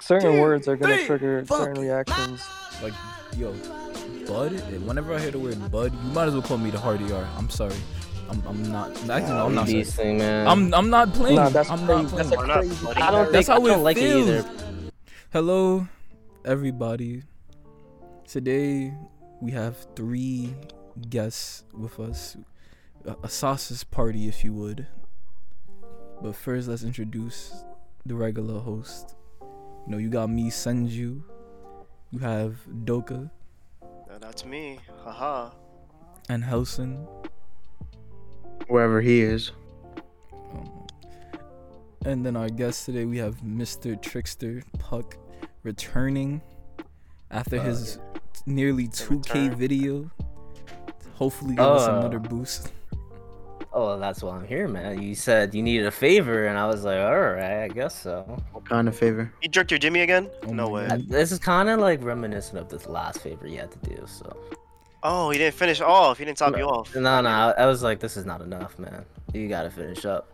certain Two, words are gonna three, trigger fuck. certain reactions. Like, yo, bud. Whenever I hear the word bud, you might as well call me the hardy R. I'm sorry. I'm, I'm not. Actually, no, I'm not. These thing, man. I'm, I'm not playing. Nah, that's I'm crazy. not playing. a We're not crazy. buddy. I don't That's think how I don't it like feels. it either. Hello, everybody. Today we have three guests with us, a, a sausage party, if you would. But first, let's introduce the regular host. You know, you got me, Senju. You have Doka No, that's me. Haha. and Helson. wherever he is. Um, and then our guest today, we have Mr. Trickster Puck returning after his nearly 2K return. video. Hopefully, give us Uh. another boost. Oh, that's why I'm here, man. You said you needed a favor, and I was like, all right, I guess so. What kind of favor? You jerked your Jimmy again? Oh no way. God. This is kind of like reminiscent of this last favor you had to do. So Oh, he didn't finish off. He didn't top you off. no, no, I, I was like, this is not enough, man. You gotta finish up.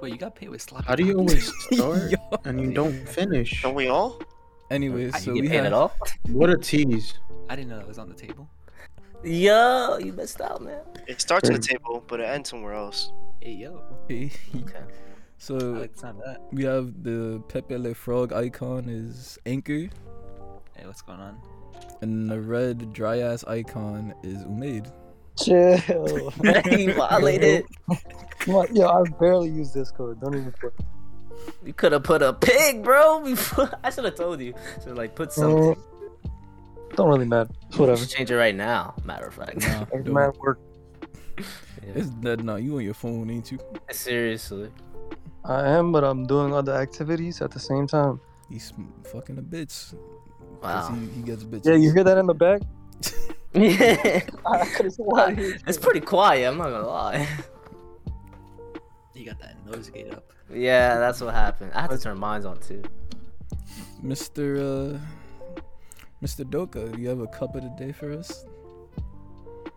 Wait, you got paid with slap. How do you always start Yo. and you don't finish? Don't we all? Anyways, so you we had... paid have at all? What a tease. I didn't know that was on the table. Yo, you missed out, man. It starts on the table, but it ends somewhere else. Hey yo, Okay. So like the sound of that. we have the Pepe Le Frog icon is Anchor, Hey, what's going on? and the red dry ass icon is Umaid. Chill. you violated. Come on, yo, I barely use Discord. Don't even put. You could have put a pig, bro. Before I should have told you. So like, put something. Don't really matter. It's You whatever. should change it right now. Matter of fact. Nah, It's don't. mad work. Yeah. It's dead now. You on your phone, ain't you? Seriously. I am, but I'm doing other activities at the same time. He's fucking a bitch. Wow. He, he gets bitches. Yeah, you hear that in the back? Yeah. I could have sworn. I it's pretty quiet. I'm not gonna lie. You got that noise gate up. Yeah, that's what happened. I had to turn mine on too. Mr. Uh, Mr. Doka, do you have a cup of the day for us?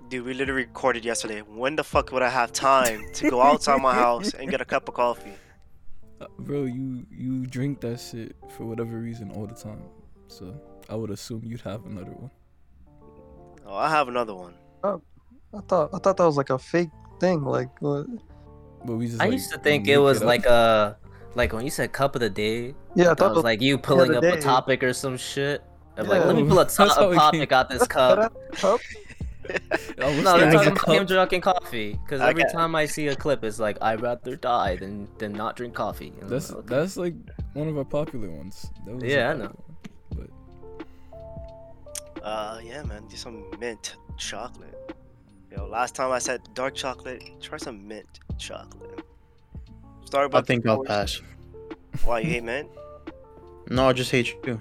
Dude, we literally recorded yesterday. When the fuck would I have time to go outside my house and get a cup of coffee? Uh, bro, you you drink that shit for whatever reason all the time. So I would assume you'd have another one. Oh, I have another one. Oh, I thought I thought that was like a fake thing. Like, what? But we just I like, used to think it was up. like a like when you said cup of the day. yeah, I That thought was like you pulling the up a topic or some shit. I'm like, let me pull a, to- That's how a it topic came. out this cup. cup. I was No, they're thinking talking a about him drinking coffee. Because every Okay. time I see a clip, it's like I'd rather die than than not drink coffee. And I'm That's like, okay. that's like one of our popular ones. That was a Yeah, I know. popular one. Uh, yeah, man. Do some mint chocolate. Yo, last time I said dark chocolate, try some mint chocolate. Starbucks. I think I'll course. pass. Why you hate mint? No, I just hate you.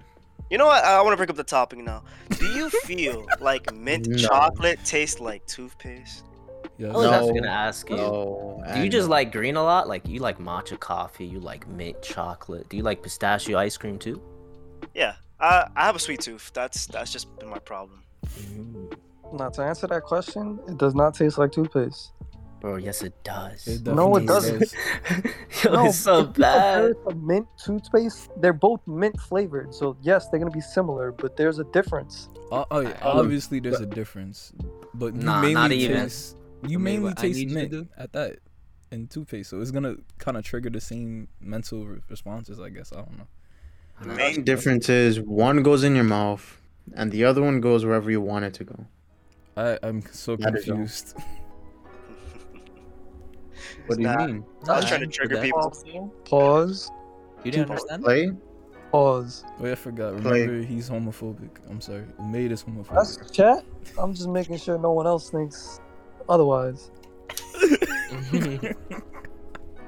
You know what? I, I want to bring up the topic now. Do you feel like mint No. chocolate tastes like toothpaste? Yeah, I was No. actually gonna ask you. No. Do you just no. like green a lot? Like you like matcha coffee, you like mint chocolate. Do you like pistachio ice cream too? Yeah, I, I have a sweet tooth. That's that's just been my problem. Mm. Not to answer that question, it does not taste like toothpaste. Bro, yes it does. It No, it doesn't. does. Yo, No, it's so if you compare bad. it mint toothpaste, they're both mint flavored. So yes, they're gonna be similar, but there's a difference. Uh, oh, yeah, obviously there's a difference, but you Nah, mainly not even. taste you I mean, mainly taste need to mint at that and toothpaste, so it's gonna kind of trigger the same mental re- responses, I guess. I don't know. The The main main difference is one goes in your mouth and the other one goes wherever you want it to go. I I'm so That is confused. What do you Nah, mean? I was trying to trigger people. Pause. You didn't understand? Play? Pause. Oh, yeah, I forgot. Play. Remember, he's homophobic. I'm sorry. Made is homophobic. That's chat. I'm just making sure no one else thinks otherwise.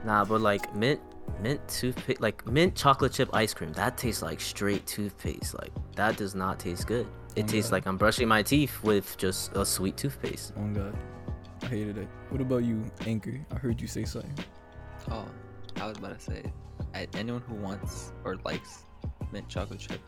nah, but like mint mint toothpaste like mint chocolate chip ice cream, that tastes like straight toothpaste. Like that does not taste good. It Oh, tastes God. like I'm brushing my teeth with just a sweet toothpaste. Oh god, I hated it. What about you, Anchor? I heard you say something. Oh, I was about to say, anyone who wants or likes mint chocolate chip,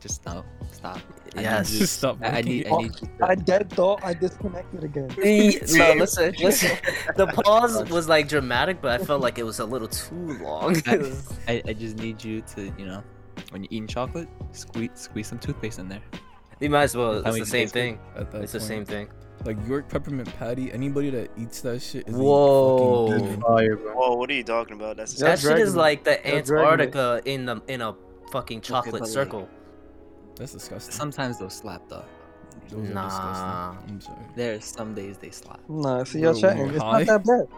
just stop, stop. I need Yes. you- Stop I, I need. I need you to- I dead thought I disconnected again. no, listen, listen. The pause was like dramatic, but I felt like it was a little too long. It was- I, I just need you to, you know, when you're eating chocolate, squeeze squeeze some toothpaste in there. You might as well. How It's many the same tastes thing. At that It's the same thing. Like York peppermint patty. Anybody that eats that shit is Whoa. fucking That's demon. fire, bro. Whoa, what are you talking about? That's Yeah, that shit is like the They're dragging. Antarctica in the in a fucking chocolate circle. That's disgusting. Sometimes they'll slap though. Those are Nah. disgusting. I'm sorry. There's some days they slap. Nah, see y'all Bro, chatting. we're It's high. not that bad.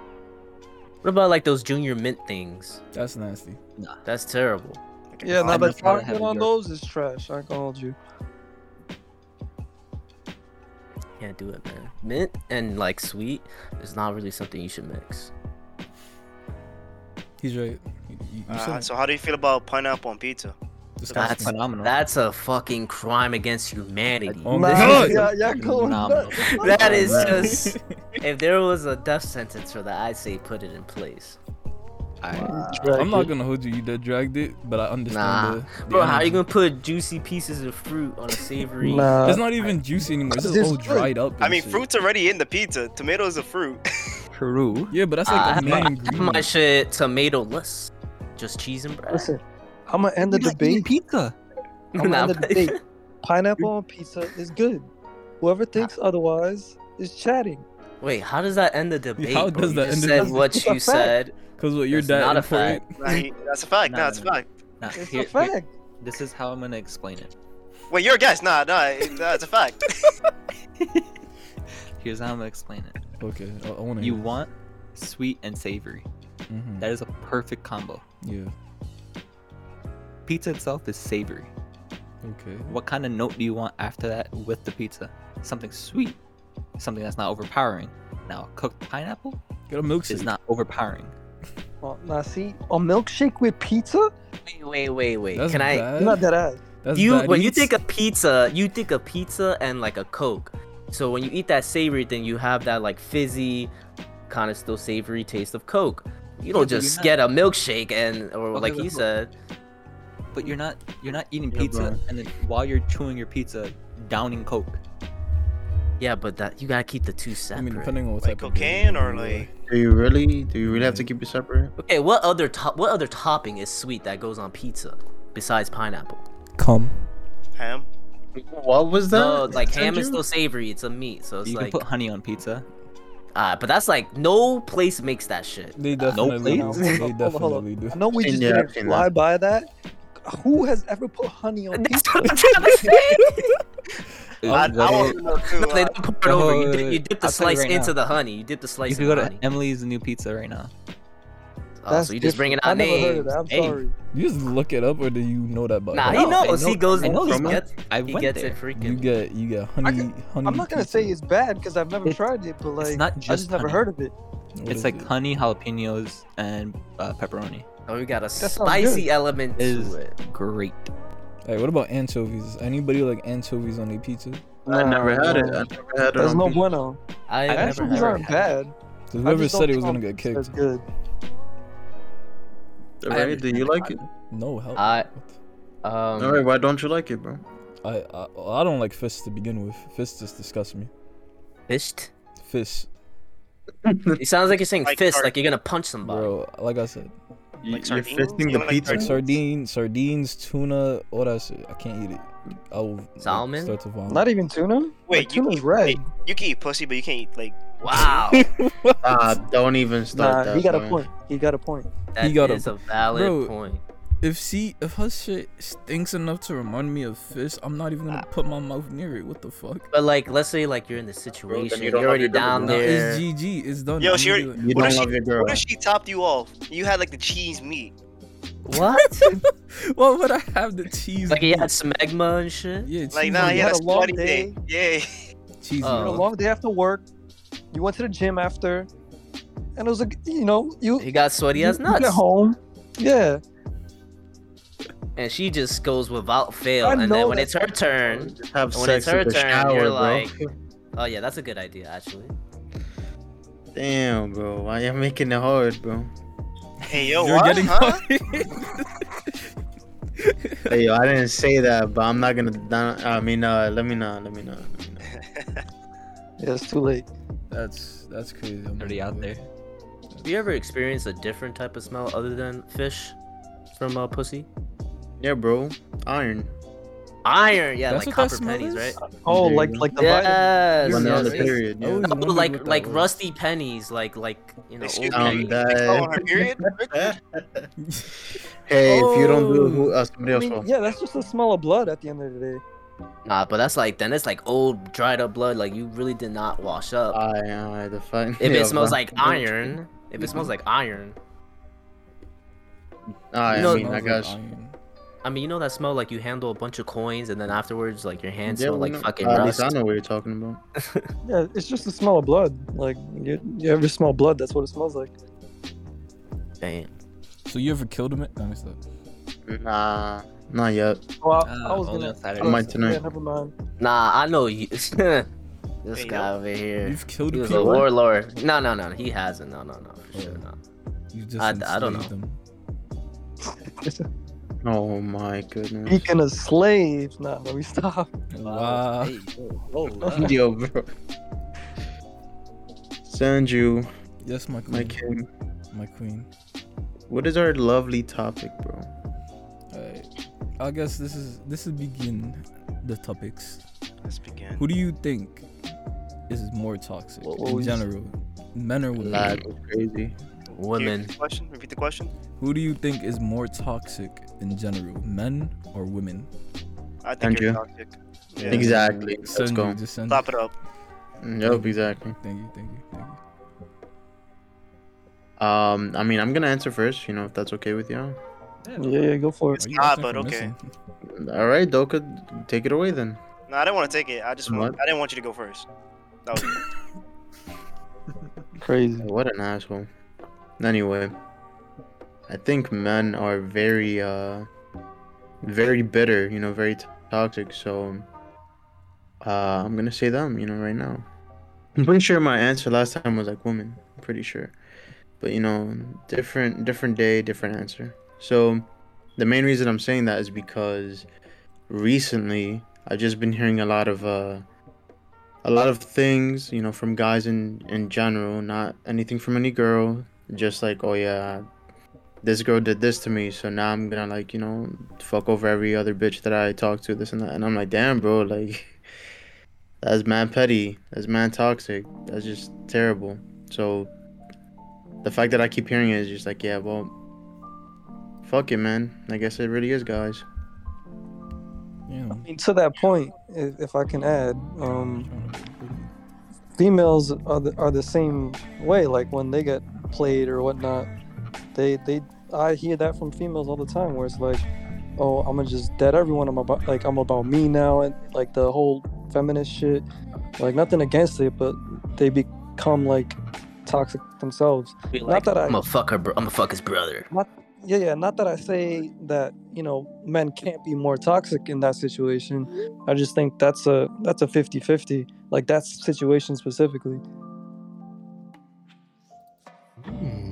What about like those junior mint things? That's nasty. Nah. That's terrible. Yeah, I nah, but must not have chocolate on those is trash. I can hold you. Can't do it, man. Mint and like sweet is not really something you should mix. He's right. You, you, you Uh, so how do you feel about pineapple on pizza? disgusting. That's phenomenal. That's a fucking crime against humanity. Oh Nah, my god. yeah, yeah, going Phenomenal. That is just. If there was a death sentence for that, I'd say put it in place. I, I'm not gonna hold you. You did dragged it, but I understand Nah. the, the Bro, how are you gonna put juicy pieces of fruit on a savory? Nah. It's not even juicy anymore. It's It's just all dried up. I mean, shit. fruit's already in the pizza. Tomatoes a fruit. Peru. Yeah, but that's I like ah, the have main my, I have ingredient. my shit tomato-less. Just cheese and bread. Listen, I'm gonna end the You're debate. pizza. I'm gonna Nah, end the debate. Pineapple on pizza is good. Whoever thinks otherwise is chatting. Wait, how does that end the debate? How bro? does You that just end the said debate? what you fact. said. Cause what your That's not a fact. Nah, he- that's a fact. Nah, Nah, that's a nah, nah. fact. Nah, It's here- a here- fact. this is how I'm gonna explain it. Wait, you're a guest. Nah, nah, it- that's a fact. Here's how I'm gonna explain it. Okay, I, I want. You want sweet and savory. hmm That is a perfect combo. Yeah. Pizza itself is savory. Okay. What kind of note do you want after that with the pizza? Something sweet, something that's not overpowering. Now, cooked pineapple Get a milkshake. is not overpowering. Oh, now see, a milkshake with pizza? Wait, wait, wait, wait. That's Can I? bad. Not that ass. That's you bad when you eats. think of pizza, you think of pizza and like a Coke. So when you eat that savory thing, you have that like fizzy, kind of still savory taste of Coke. You Yeah, don't but you're just not- get a milkshake and or Okay, like but he look. said. But you're not you're not eating Yeah, pizza bro. and then while you're chewing your pizza, downing Coke. Yeah, but that you gotta keep the two I separate. mean, depending on what Like type of game cocaine you or like- Do you really? Do you really have to keep it separate? okay, what other top what other topping is sweet that goes on pizza besides pineapple? Come. Ham. What was that? No, like ham is still savory. It's a meat, so it's you like. can put honey on pizza. Ah, but that's like no place makes that shit. They No definitely place? do. They Hold hold on, hold on. definitely do. I know we just Yeah, I've didn't fly by that. Who has ever put honey on That's pizza? what I'm trying to say. I, I want to- to know too. No, they don't pour it over. You dip, you dip the I'll slice right into now. the honey. You dip the slice you in can the go to honey. Emily's new pizza right now. Oh, so you just bringing I out never heard names. of that. I'm Hey. sorry. You just look it up, or do you know that? By Nah, heart? he know, knows. He goes. I know he gets, I he gets there. it freaking. You get you get honey. honey. I'm not gonna pizza. say it's bad because I've never It- tried it, but like not I just just never heard of it. What it's like it? honey, jalapenos, and uh, pepperoni. Oh, we got a sounds spicy good. element Is to it. great. Hey, what about anchovies? Anybody like anchovies on their pizza? I never Nah, had it. I never had it. There's on no pizza. bueno. I I've never never Anchovies had aren't bad. Because I whoever just said don't it was gonna get kicked. That's good. Right? Do you like it? No help. I- Um, Alright, why don't you like it, bro? I, I I don't like fish to begin with. Fish just disgusts me. fished. Fish, It sounds like you're saying Like fist, sard- like you're gonna punch somebody. bro. Like I said, You, Like you're sardines? fisting the pizza. like Sardines? sardines, sardines, tuna, all that shit. I can't eat it. I will Salmon? start to vomit. Not even tuna. Wait, like, you tuna's eat- red. wait, You can eat pussy, but you can't eat like. Wow, Ah, don't even start Nah, that. he got a point. He got a point. that got a- a valid Bro. point. If she if her shit stinks enough to remind me of fish, I'm not even gonna ah. put my mouth near it. What the fuck? But like, let's say like you're in the situation, you you're already your down Nah, there. it's GG. It's done. Yo, she already- You What don't if love she- your girl. What if she topped you off? You had like the cheese meat. What? what would I have the cheese? like he meat? had smegma and shit. yeah, cheese. Like, nah, on he had a had a long sweaty day. Yeah. cheesy. Oh. You had a long day after work. You went to the gym after, and it was like you know you. He got sweaty you, as you nuts. get home. Yeah. And she just goes without fail. I and then when it's her turn, have when sex it's her the turn, shower, you're bro. like, oh yeah, that's a good idea actually. Damn, bro. Why you making it hard, bro? Hey yo, You're what? getting huh? Hey, yo, I didn't say that, but I'm not gonna. not- I mean, uh, let me know. Let me know. Let me know. Yeah, it's too late. That's that's crazy. I'm Already out there. Have you ever experienced a different type of smell other than fish from uh, pussy? Yeah, bro. Iron. Iron, yeah, That's like copper pennies, is? right? Oh, like like the vitamin. Yes, When they're on the yes, yes. period. Yeah. No, wondered like what like was. rusty pennies, like like you know. Excuse old me. Pennies. Oh, period? Hey, if you don't do Oh. who, uh, somebody I else mean, will. yeah, that's just a smell of blood at the end of the day. Nah, but that's like then it's like old dried up blood. Like you really did not wash up. Aye, aye, the fun. if it smells like iron, if it smells like iron, Aye, You know- I mean, I Smells like guess. iron. I mean, you know that smell like you handle a bunch of coins and then afterwards like your hands Yeah, smell like know- fucking At least rust. I know what you're talking about. Yeah, it's just the smell of blood. Like you, you ever smell blood? That's what it smells like. Damn. So you ever killed him? No, it's not. Nah, not yet. Well, I, Uh, I was gonna. on I might tonight. Yeah, never mind. Nah, I know you. this Hey, guy yo. over here. You've killed He was a warlord. No, no, no, he hasn't. No, no, no, for sure, Oh. no. You just I- I don't know. them. Oh my goodness. Speaking of slaves, nah, let me stop. Wow. Hey, whoa, whoa, uh, Yo, bro. Sanju, Yes, my my queen. king. My queen. What is our lovely topic, bro? Alright. I guess this is this is begin the topics. Let's begin. Who do you think is more toxic What in was- general? Men or women? Lad crazy. Women. repeat the question? Repeat the question. Who do you think is more toxic in general? Men or women? I think you're Andrew. toxic. Yeah. Exactly. Let's Send go. you, just send Clap it up. Yup, exactly. Thank you, thank you, thank you. Um, I mean, I'm gonna answer first. You know, if that's okay with you. Yeah, yeah, go for it. Are you not, but okay. missing? All right, Doka, take it away then. No, I didn't want to take it. I just want. What? I didn't want you to go first. That was Crazy. What an asshole. Anyway, I think men are very, uh, very bitter. You know, very toxic. So, uh, I'm gonna say them. You know, right now. I'm pretty sure my answer last time was like woman. I'm pretty sure, but you know, different, different day, different answer. So, the main reason I'm saying that is because recently I've just been hearing a lot of uh a lot of things, you know, from guys in in general, not anything from any girl, just like, oh yeah, this girl did this to me, so now I'm gonna like, you know, fuck over every other bitch that I talk to, this and that, and I'm like, damn, bro, like, that's man petty, that's man toxic, that's just terrible. So, the fact that I keep hearing it is just like, yeah, well, fuck it, man. I guess it really is, guys. Yeah. I mean, to that point, if, if I can add, um, females are the, are the same way. Like when they get played or whatnot, they they I hear that from females all the time, where it's like, oh, I'm gonna just dead everyone. I'm about like I'm about me now, and like the whole feminist shit. Like nothing against it, but they become like toxic themselves. Be Not that I- I'm gonna fuck her. Bro- I'm gonna fuck his brother. Yeah, yeah. Not that I say that you know men can't be more toxic in that situation. I just think that's a that's a 50-50. Like that situation specifically. Hmm.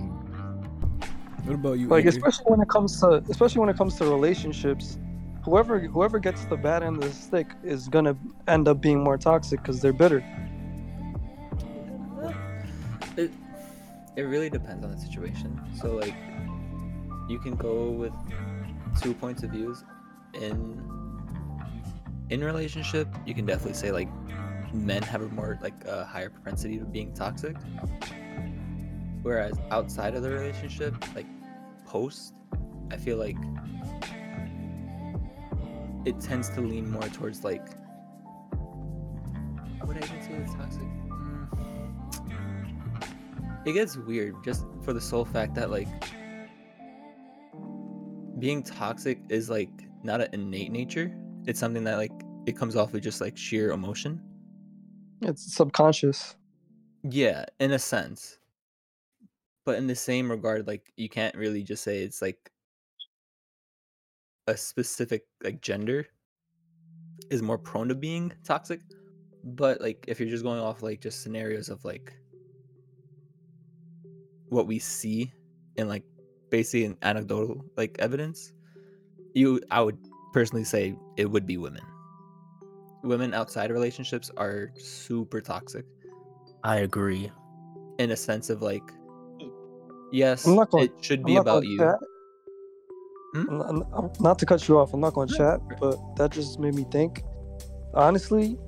What about you? Like Andrew? especially when it comes to especially when it comes to relationships, whoever whoever gets the bad end of the stick is gonna end up being more toxic because they're bitter. It it really depends on the situation. So like you can go with two points of views in in relationship. You can definitely say like men have a more like a higher propensity to being toxic. Whereas outside of the relationship, like post, I feel like it tends to lean more towards like would I even say it's toxic? Mm. It gets weird just for the sole fact that like being toxic is like not an innate nature. It's something that like it comes off of just like sheer emotion. It's subconscious. Yeah, in a sense. But in the same regard, like you can't really just say it's like a specific like gender is more prone to being toxic. But like if you're just going off like just scenarios of like what we see in like basically an anecdotal like evidence, you I would personally say it would be women. Women outside relationships are super toxic I agree. in a sense of like, yes, I'm not gonna- it should I'm be not about you. chat. Hmm? I'm- I'm- I'm- not to cut you off, I'm not going to chat, but that just made me think. Honestly,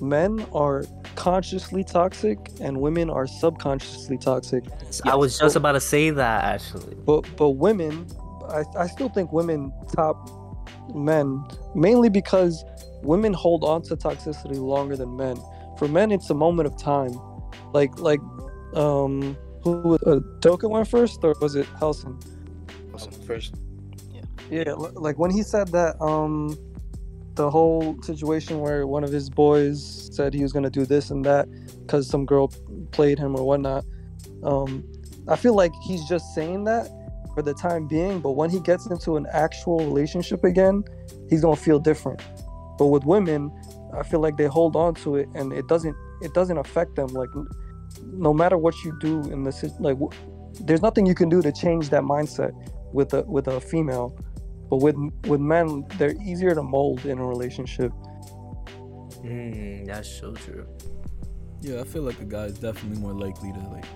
men are consciously toxic and women are subconsciously toxic. I was just so- about to say that actually. But but women, I, I still think women top men mainly because women hold on to toxicity longer than men. For men, it's a moment of time. Like like um who uh, Doka went first or was it Helson? Listen, First. Yeah, li- like when he said that, um, the whole situation where one of his boys said he was gonna do this and that because some girl played him or whatnot. Um, I feel like he's just saying that for the time being, but when he gets into an actual relationship again, he's gonna feel different. But with women, I feel like they hold on to it and it doesn't it doesn't affect them. Like n- no matter what you do in this, like w- there's nothing you can do to change that mindset with a with a female. But with with men, they're easier to mold in a relationship. Mm, that's so true. Yeah, I feel like a guy is definitely more likely to like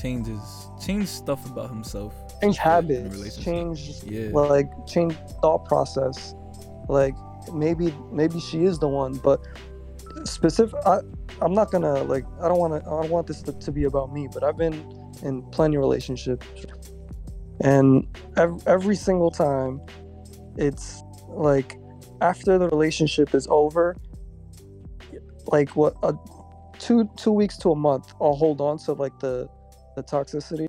change his change stuff about himself. Change to fit in a habits, change Yeah. like change thought process. Like maybe maybe she is the one, but specific. I, I'm not gonna like. I don't want to. I don't want this to, to be about me. But I've been in plenty of relationships, and every, every single time, it's like after the relationship is over, like what a two two weeks to a month, I'll hold on to like the the toxicity,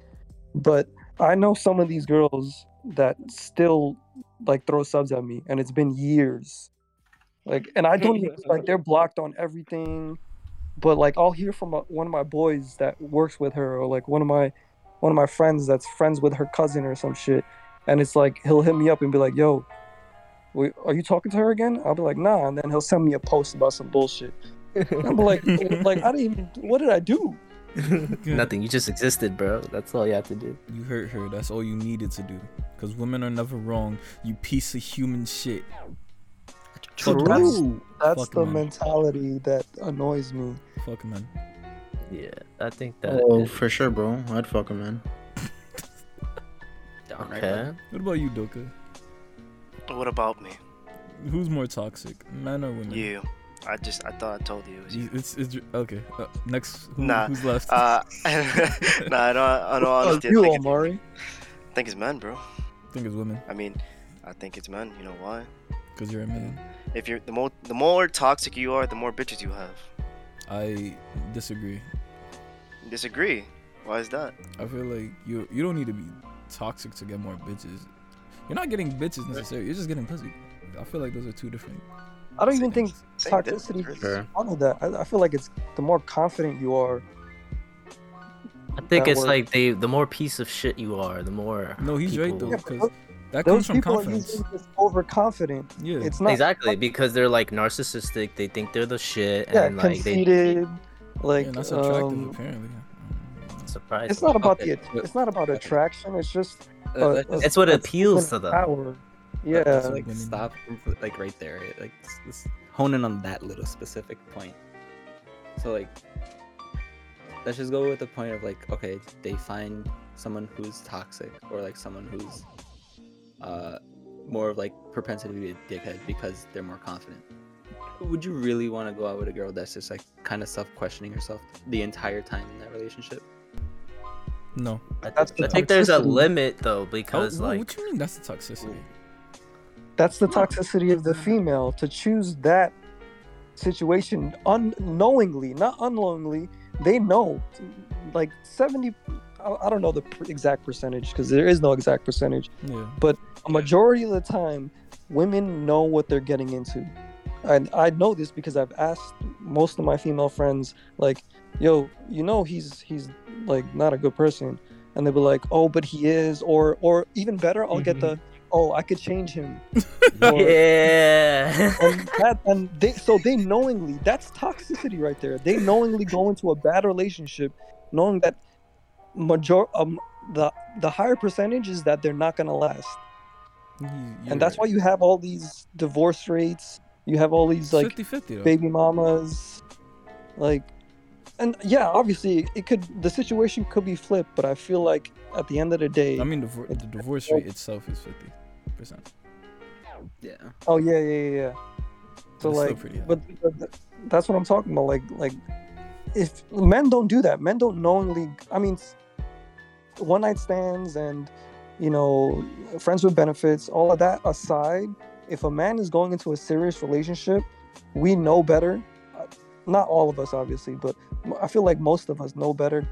but I know some of these girls that still like throw subs at me, and it's been years. Like, and I don't even like they're blocked on everything, but like I'll hear from a, one of my boys that works with her, or like one of my one of my friends that's friends with her cousin or some shit, and it's like he'll hit me up and be like, "Yo, wait, are you talking to her again?" I'll be like, "Nah," and then he'll send me a post about some bullshit. I'm like, like I didn't even. What did I do? Nothing. You just existed, bro. That's all you have to do. You hurt her. That's all you needed to do. Cause women are never wrong. You piece of human shit. So that's that's the man. mentality that annoys me. Fuck man. Yeah, I think that. Oh, is- for sure, bro. I'd fuck him, man. Okay. What about you, Doka? What about me? Who's more toxic, men or women? You. I just I thought I told you it was you. You- It's, it's okay. Uh, next, who, Nah, who's left? Uh, nah, I don't. I don't Oh, honestly. I you, think, it's, Omari. I think it's men, bro. I think it's women. I mean, I think it's men. You know why? Cause you're a man. If you're the more the more toxic you are, the more bitches you have. I disagree. Disagree. Why is that? I feel like you you don't need to be toxic to get more bitches. You're not getting bitches necessarily. You're just getting pussy. I feel like those are two different. I don't even think toxicity really. Sure. out of that. I, I feel like it's the more confident you are. I think it's work. like they. The more piece of shit you are, the more. No, he's right though, Yeah, because that Those comes from people are confidence. usually just overconfident. Yeah. It's not Exactly, because they're like narcissistic. They think they're the shit, yeah, and like they. conceited. Like yeah, that's attractive um, apparently. Surprise. it's not about Okay, the it's not about attraction. It's just Uh, let's uh, It's what a appeals to of them. Power. Let's, Yeah, like Women. stop like right there like let's, let's hone in on that little specific point so like let's just go with the point of like okay they find someone who's toxic or like someone who's uh more of like propensity to be a dickhead because they're more confident would you really want to go out with a girl that's just like kind of self-questioning herself the entire time in that relationship No. I, That's think- the I think there's a limit though, because wha- like what you mean that's the toxicity? that's the toxicity of the female to choose that situation unknowingly, not unknowingly. They know, like seventy. I I don't know the exact percentage because there is no exact percentage. Yeah. a majority of the time women know what they're getting into and i know this because i've asked most of my female friends like yo you know he's he's like not a good person and they'll be like oh but he is or or even better i'll get the mm-hmm. oh i could change him or, yeah. and that and they so they knowingly that's toxicity right there they knowingly go into a bad relationship knowing that major um the the higher percentage is that they're not gonna last You- you're and that's right. why you have all these divorce rates. You have all these like 50-50 baby mamas, like, and yeah, obviously it could the situation could be flipped, but I feel like at the end of the day, I mean, the, the divorce rate itself is fifty percent. Yeah. oh yeah, yeah, yeah, yeah. So It's like, pretty but, but that's what I'm talking about. Like, like if men don't do that, men don't knowingly. I mean, one night stands and you know friends with benefits, all of that aside, if a man is going into a serious relationship, we know better. Uh, Not all of us, obviously, but i feel like most of us know better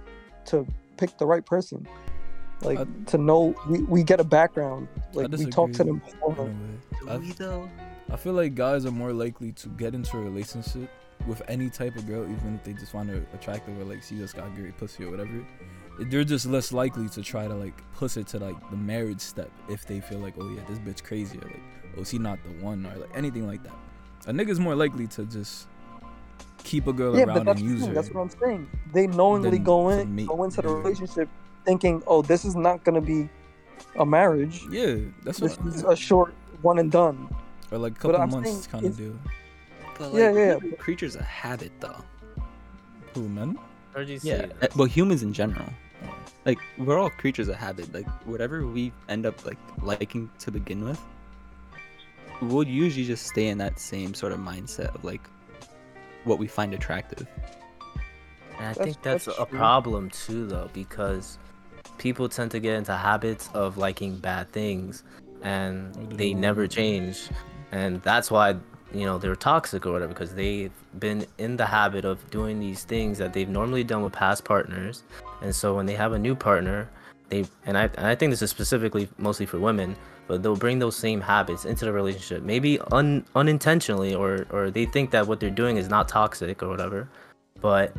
to pick the right person. Like I- to know we, we get a background. Like we talk to them. in beforehand. a way. Do I- though? I feel like guys are more likely to get into a relationship with any type of girl, even if they just find her attractive or like she just got great pussy or whatever. They're just less likely to try to like push it to like the marriage step if they feel like, oh yeah, this bitch crazy or like, oh she not the one or like anything like that. A nigga's more likely to just keep a girl yeah, but around that's and use true. her. that's what I'm saying. They knowingly go in, meet- go into the yeah. relationship thinking, "Oh, this is not gonna be a marriage. yeah, that's This what. is a short one and done." or like a couple I'm months kind of if- deal. But Yeah, like, yeah, we're creatures a habit though. Who men? Heard you Yeah. that. uh, Well, humans in general. Like we're all creatures of habit. Like whatever we end up like liking to begin with, we'll usually just stay in that same sort of mindset of like what we find attractive. And I That's- think that's, that's a true. problem too, though, because people tend to get into habits of liking bad things, and they never change, and that's why you know they're toxic or whatever, because they've been in the habit of doing these things that they've normally done with past partners, and so when they have a new partner, they and I and I think this is specifically mostly for women, but they'll bring those same habits into the relationship, maybe un, unintentionally, or or they think that what they're doing is not toxic or whatever, but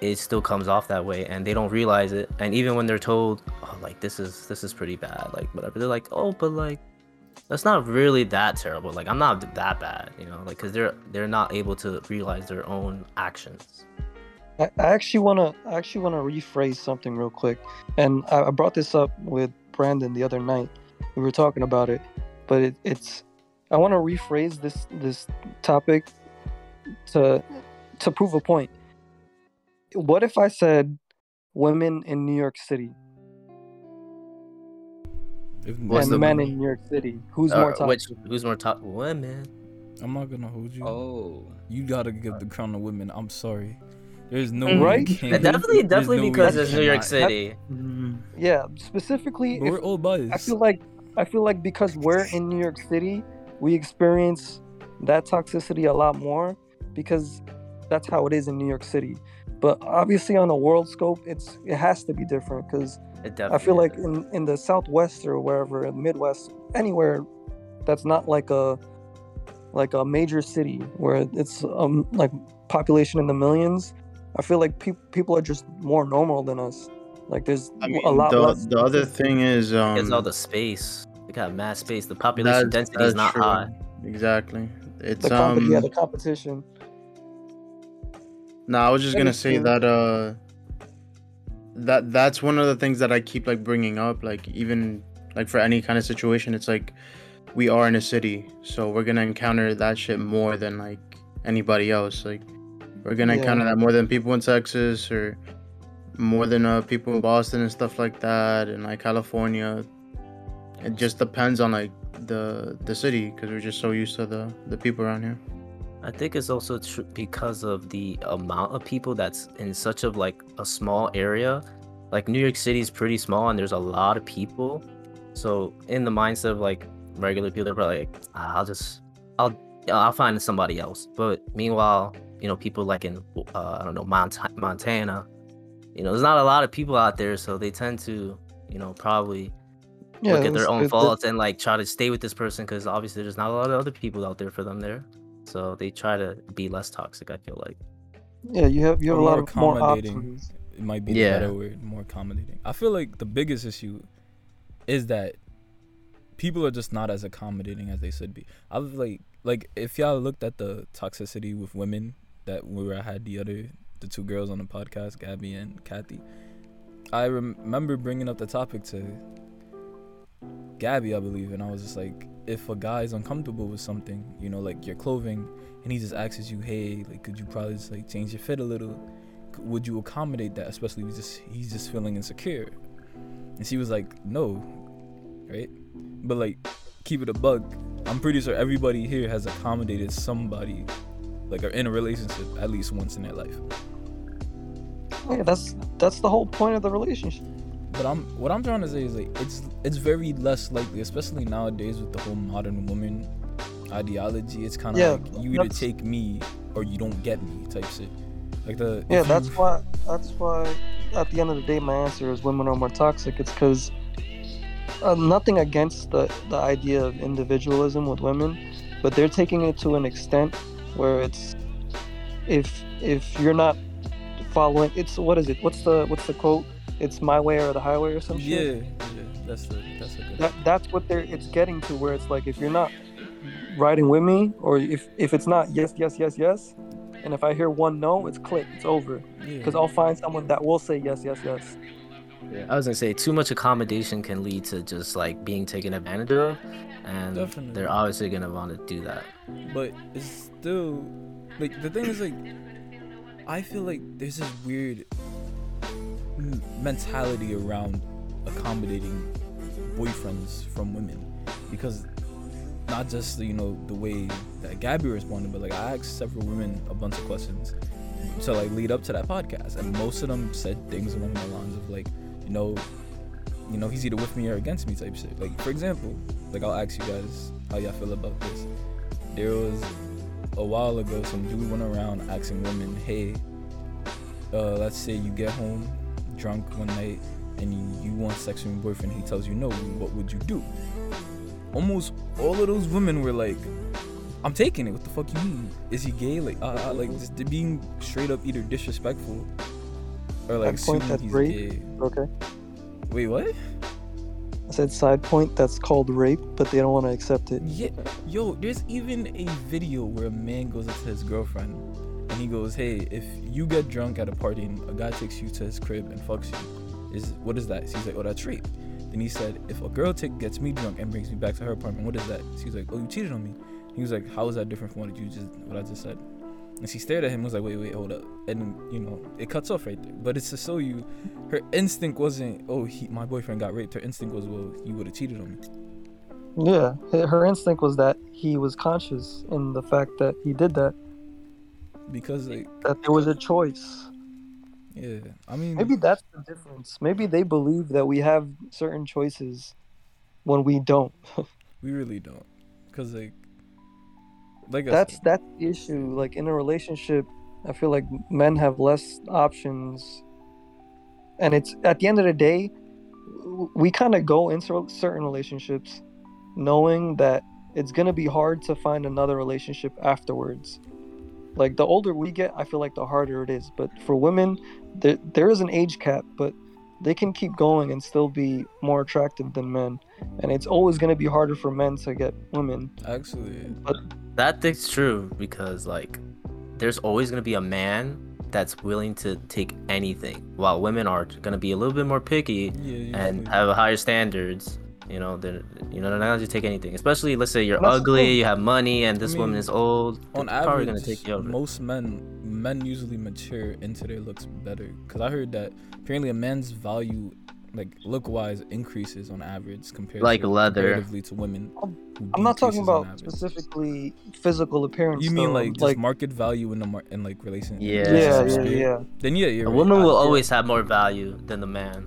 it still comes off that way and they don't realize it. And even when they're told oh like this is this is pretty bad like whatever they're like oh but like that's not really that terrible like i'm not that bad you know like because they're they're not able to realize their own actions I, actually wanna, I actually wanna rephrase something real quick, and I, I brought this up with Brandon the other night. We were talking about it, but it, it's, I want to rephrase this this topic to to prove a point. What if I said women in New York City What's and the- men in New York City? Who's Uh, more toxic? which who's more top women I'm not gonna hold you. Oh. You gotta give the crown to women. I'm sorry. There's no Mhm. Right? you definitely definitely no because it's new york cannot. city Yeah, specifically, if, we're all biased. I feel like I feel like because we're in New York City, we experience that toxicity a lot more because that's how it is in New York City. But obviously, on a world scope, it's it has to be different because it I feel definitely like is. in in the Southwest or wherever, in the Midwest, anywhere that's not like a like a major city where it's um like population in the millions. I feel like pe- people are just more normal than us. Like there's I mean, a lot the, less. the other thing is um it's all the space they got mass space the population that's- density is not true. high Exactly. It's the comp- um yeah, the competition. No, I was just That gonna say true. that uh that that's one of the things that I keep like bringing up like even like for any kind of situation it's like we are in a city so we're going to encounter that shit more than like anybody else like we're going to Yeah. encounter that more than people in Texas or more than uh, people in Boston and stuff like that and like California it just depends on like the the city because we're just so used to the the people around here I think it's also tr- because of the amount of people that's in such of like a small area. Like New York City is pretty small and there's a lot of people. So in the mindset of like regular people, they're probably like, "Ah, I'll just, I'll, I'll find somebody else. But meanwhile, you know, people like in, uh, I don't know, Mont- Montana, you know, there's not a lot of people out there, so they tend to, you know, probably Yeah, look at their own faults and like try to stay with this person because obviously there's not a lot of other people out there for them there. So they try to be less toxic. I feel like. Yeah, you have you have a lot more of more accommodating. options. It might be Yeah. the better word, more accommodating. I feel like the biggest issue is that people are just not as accommodating as they should be. I've like like if y'all looked at the toxicity with women that where I had the other the two girls on the podcast, Gabby and Kathy. I rem- remember bringing up the topic to Gabby, I believe, and I was just like, if a guy is uncomfortable with something, you know, like your clothing, and he just asks you, hey, like, could you probably just like change your fit a little? Would you accommodate that? Especially if he's just he's just feeling insecure. And she was like, no, right? But like, keep it a bug. I'm pretty sure everybody here has accommodated somebody, like, are in a relationship at least once in their life. Yeah, that's that's the whole point of the relationship. But I'm what I'm trying to say is like it's it's very less likely, especially nowadays with the whole modern woman ideology. It's kind of Yeah, like you either take me or you don't get me type shit. Like the Yeah, that's you- why. That's why. At the end of the day, my answer is women are more toxic. It's because uh, nothing against the the idea of individualism with women, but they're taking it to an extent where it's if if you're not following, it's what is it? What's the what's the quote? It's my way or the highway or some yeah, shit. yeah, yeah, that's the that's a good. That, that's what they're it's getting to where it's like if you're not riding with me or if if it's not yes yes yes yes and if i hear one no it's click it's over yeah. because i'll find someone that will say yes yes yes Yeah, I was gonna say too much accommodation can lead to just like being taken advantage of, and Definitely. they're obviously gonna want to do that. but it's still like the thing is like I feel like there's this weird m- mentality around accommodating boyfriends from women because not just you know the way that Gabby responded, but like I asked several women a bunch of questions to like lead up to that podcast, and most of them said things along the lines of like, you know, you know, he's either with me or against me type shit. Like for example, like I'll ask you guys how y'all feel about this. There was a while ago some dude went around asking women, hey, uh, let's say you get home drunk one night and you, want sex with your boyfriend, he tells you no, what would you do? Almost all of those women were like, I'm taking it. What the fuck you mean? Is he gay? Like, uh, uh, like just being straight up either disrespectful or like point, assuming he's rape. gay. okay Wait, what? i said side point that's called rape but they don't want to accept it Yeah, yo, there's even a video where a man goes up to his girlfriend and he goes, "Hey, if you get drunk at a party and a guy takes you to his crib and fucks you, is what is that?" She's like, "Oh, that's rape." Then he said, "If a girl take, gets me drunk and brings me back to her apartment, what is that?" She's like, "Oh, you cheated on me." He was like, "How is that different from what you just what I just said?" And she stared at him and was like, "Wait, wait, hold up." And you know, it cuts off right there. But it's to show you, her instinct wasn't, "Oh, he, my boyfriend got raped." Her instinct was, "Well, you would have cheated on me." yeah her instinct was that he was conscious in the fact that he did that Because like, that there was a choice. yeah, I mean, maybe that's the difference. Maybe they believe that we have certain choices when we don't. We really don't, cause like, like I that's said, that's the issue. Like in a relationship i feel like men have less options. And it's at the end of the day we kind of go into certain relationships knowing that it's going to be hard to find another relationship afterwards like the older we get i feel like the harder it is. But for women there, there is an age cap but they can keep going and still be more attractive than men. And it's always going to be harder for men to get women. Actually, That thing's true because like there's always gonna be a man that's willing to take anything, while women are gonna be a little bit more picky yeah, and have higher standards. You know, they're you know they're not gonna just take anything. Especially let's say you're That's ugly, you have money, and this I woman is old. on they're average, gonna take you over. most men, men usually mature into their looks better. Cause I heard that apparently a man's value, like look wise, increases on average compared Like to, leather. comparatively to women. I'm- I'm not talking about specifically physical appearance. You mean though. like just market value in the mar- in like relation? Yeah. yeah, yeah, yeah. Then yeah, you're a right. woman I- will yeah, always have more value than the man.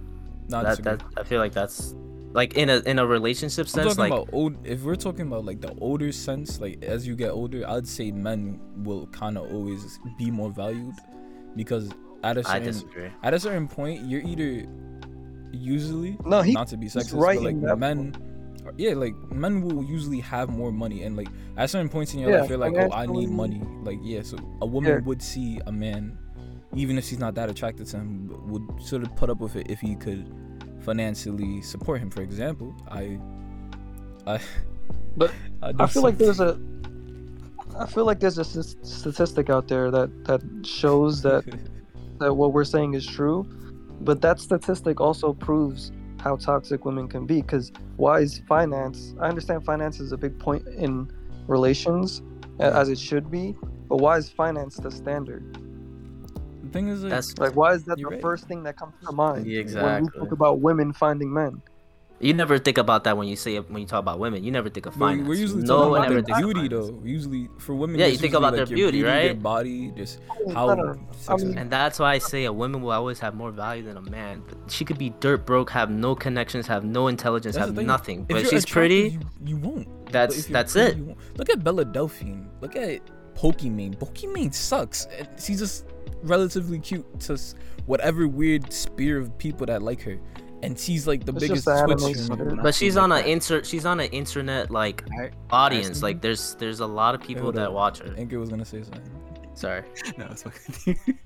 not that that I feel like that's like in a in a relationship I'm sense, talking like about old. If we're talking about like the older sense, like as you get older, I'd say men will kind of always be more valued because at a I certain at a certain point, you're either usually No, he not to be sexist, right but like in that men. Yeah, like men will usually have more money, and like at certain points in your Yeah, life, you're like, oh, I need money. Like, yeah, so a woman Yeah. would see a man, even if she's not that attracted to him, would sort of put up with it if he could financially support him. For example, I, I, But I, I feel like there's a I feel like there's a s- statistic out there that that shows that that what we're saying is true, but that statistic also proves how toxic women can be. Because why is finance? I understand finance is a big point in relations, as it should be. But why is finance the standard? The thing is, like, That's Like, why is that the right. first thing that comes to mind Yeah, when we talk about women finding men? You never think about that when you say when you talk about women. You never think of We're, finance. we're usually no talking one about ever their thinks of beauty, finance. though. Usually for women. Yeah, you think about like, their your beauty, Their body, just how. no, no. sex I mean- And that's why I say a woman will always have more value than a man. She could be dirt broke, have no connections, have no intelligence, That's have thing. nothing, if but she's pretty. You, you won't. That's that's pretty, it. Look at Bella Delphine. Look at Pokimane. Pokimane sucks. And she's just relatively cute to whatever weird spear of people that like her. And she's like the It's biggest Twitch anime streamer. shit. But she's on a that. inter. She's on an internet like audience. Like there's there's a lot of people that watch her. Anchor was gonna say something. Sorry. No, it's fucking.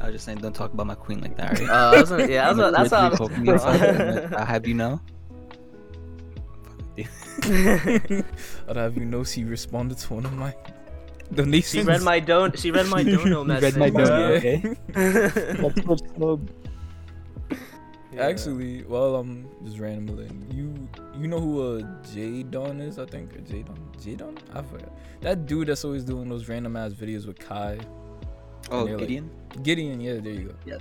I was just saying, don't talk about my queen like that, right? Uh, I was gonna- yeah, that's what, that's With what me poking me I'll have you know. I'd have you know she responded to one of my donations. She read my don. She read my dono You message. read my Yeah. dono, okay? Like, Twitch snub. Yeah. Actually, well, I'm just randomly. You you know who uh J Don is? I think or J Don. J Don? I forgot. That dude that's always doing those random ass videos with Kai. Oh, they're like- Jidion. Jidion, yeah, there you go. Yes.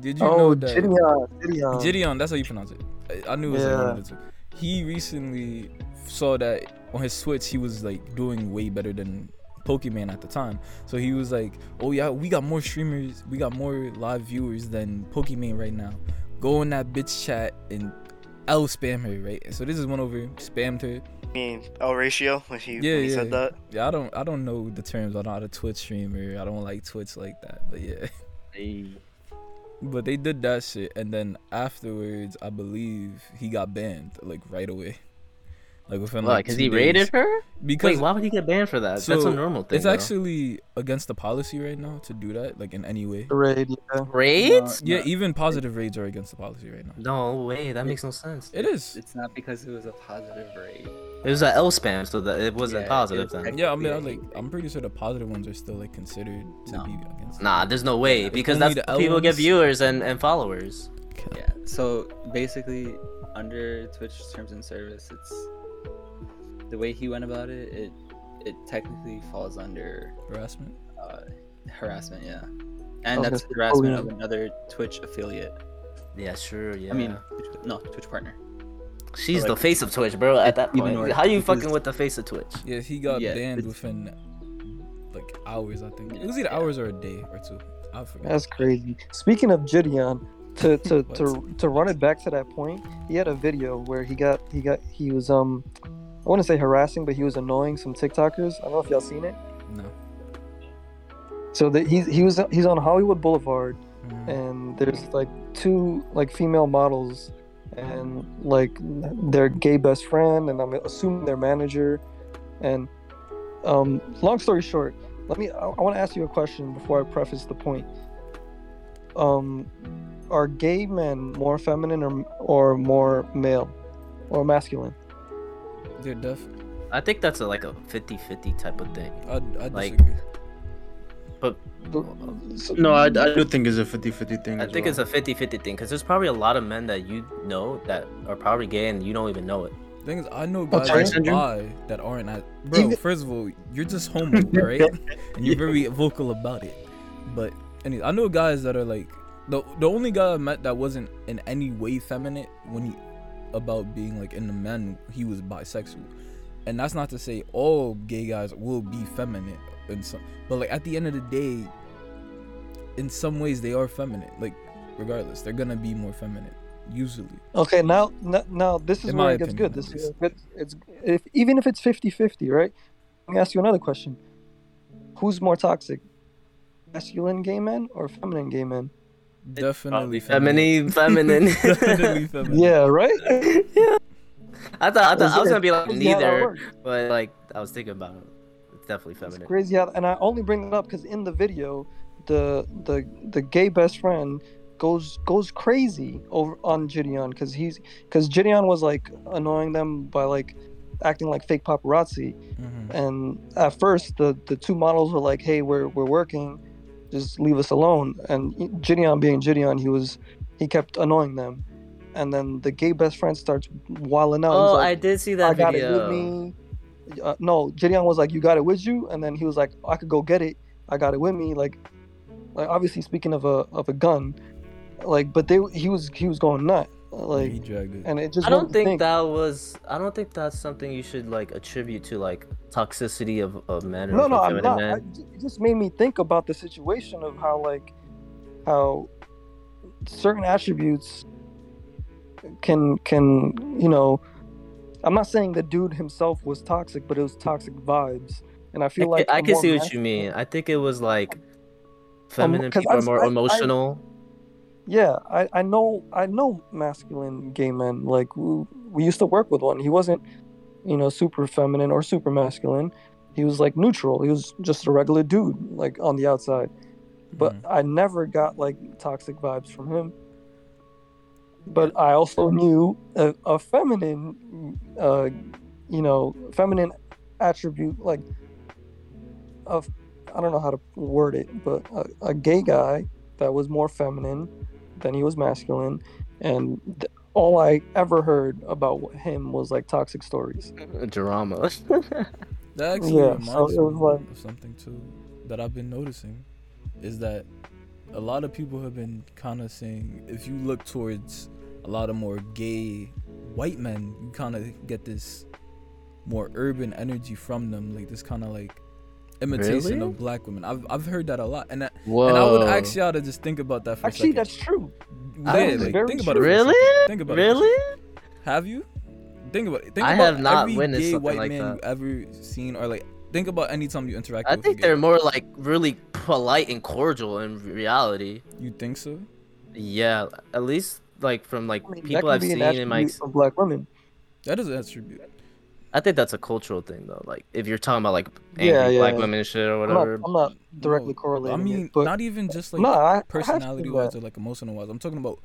Did you know Oh, that? Jidion. Jidion. Jidion, that's how you pronounce it. I, I knew it was like one of the two. He recently saw that on his Switch he was like doing way better than Pokimane at the time. So he was like, "Oh yeah, we got more streamers, we got more live viewers than Pokimane right now. Go in that bitch chat and I'll spam her, right?" So this is one over spammed her. I mean, L ratio when he, Yeah, when he yeah. said that. Yeah, I don't I don't know the terms. I don't know how Twitch streamer. I don't like Twitch like that. But yeah. But they did that shit, and then afterwards, I believe he got banned like right away, like within Why? like Because two he days. rated her. Because Wait, why would he get banned for that? That's a normal thing. it's though. actually against the policy right now to do that, like in any way. Raid, yeah. raids. Yeah, even positive raids are against the policy right now. No way, that makes no sense. It is. It's not because it was a positive rate. It was an L spam, so that it wasn't Yeah, positive it was then. Yeah, I mean, Yeah, I like, he- I'm pretty sure the positive ones are still like considered to No. be against. Nah, there's no way It's because only that's the people get viewers and, and followers. Yeah. So basically, under Twitch terms and service, it's the way he went about it. It it technically falls under harassment. uh, harassment. Yeah, and Okay. that's harassment Oh, of another Twitch affiliate. Yeah, sure. Yeah. I mean, no, Twitch partner. she's like, the face of Twitch, bro. At that point, worse, how you because- fucking with the face of Twitch? Yeah, he got Yeah, banned it's- within like hours. I think it was Yeah. either hours or a day or two. I forgot. That's crazy. Speaking of Jidion, to to, to to run it back to that point, he had a video where he got he got he was um I want to say harassing, but he was annoying some TikTokers. I don't know if y'all seen it. no. So that he's he was he's on Hollywood Boulevard, Mhm. and there's like two like female models, and like their gay best friend, and I'm assuming their manager, and um long story short, let me I, I want to ask you a question before I preface the point. Um, are gay men more feminine or or more male, or masculine? They're deaf. I think that's a, like a 50-50 type of thing. I I Like, disagree. So- No, I, I do think it's a 50-50 thing. I think well. it's a 50-50 thing because there's probably a lot of men that you know that are probably gay and you don't even know it. Thing is, I know Oh, guys Tourette that syndrome? lie that aren't at. Bro, Even- first of all, you're just homo, right? and you're very vocal about it. But anyway, I know guys that are like the the only guy I met that wasn't in any way feminine when he about being like in the men, he was bisexual. And that's not to say all gay guys will be feminine in some, but like at the end of the day, in some ways they are feminine. Like regardless, they're gonna be more feminine usually. Okay, now now, now this is In where it gets good. This is good. It's if even if it's 50-50, right? Let me ask you another question. Who's more toxic? Masculine gay men or feminine gay men? Definitely Feminine, feminine. Definitely feminine. Yeah, right? yeah. I thought I thought I was gonna be like Crazy how that neither, but like I was thinking about it. It's definitely It's feminine. crazy how, and I only bring it up because in the video, the the the gay best friend goes goes crazy over on Jidion because he's because Jidion was like annoying them by like acting like fake paparazzi, Mhm. and at first the the two models were like, "Hey, we're we're working, just leave us alone." And Jidion being Jidion, he was he kept annoying them, and then the gay best friend starts wilding out. Oh, like, I did see that I got video. it with me. Uh, no, Jidion was like, "You got it with you," and then he was like, "I could go get it. I got it with me." Like, like obviously speaking of a of a gun, like, but they he was he was going nut, like, he dragged it. and it just I don't me think, that was. I don't think that's something you should like attribute to like toxicity of, of men. No, no, I'm not. I, it just made me think about the situation of how like how certain attributes can can you know. I'm not saying the dude himself was toxic, but it was toxic vibes, and I I, feel ca- like I can see what mas- you mean. I think it was like um, feminine 'cause people I- are more I- I- emotional. Yeah, I, I know I know masculine gay men. Like we, we used to work with one. He wasn't, you know, super feminine or super masculine. He was like neutral. He was just a regular dude, like on the outside. But Mhm. I never got like toxic vibes from him. But I also knew a, a feminine, uh, you know, feminine attribute like of I don't know how to word it, but a, a gay guy that was more feminine than he was masculine, and th- all I ever heard about him was like toxic stories. Uh, drama. That actually Yeah, reminds so me like- of something too that I've been noticing is that a lot of people have been kind of saying if you look towards a lot of more gay white men, you kind of get this more urban energy from them, like this kind of like imitation Really? of black women. I've I've heard that a lot, and I, and I would ask y'all to just think about that for Actually, a second. that's true. yeah, that is like, think about true. it. Really? Think about it. Really? Have you? Think about it. Think I about have not every witnessed gay something white like man that. you ever seen, or like think about any time you interact. I with a think gay- they're more like really polite and cordial in reality. You think so? Yeah, at least like from like I mean, people I've seen in my. of black women. That is an attribute. I think that's a cultural thing though. Like if you're talking about like angry Yeah, yeah, black yeah. women and shit or I'm not, whatever. I'm not directly No, correlating. I mean, it, but not even just like no, I, I personality seen wise or like emotional wise. I'm talking about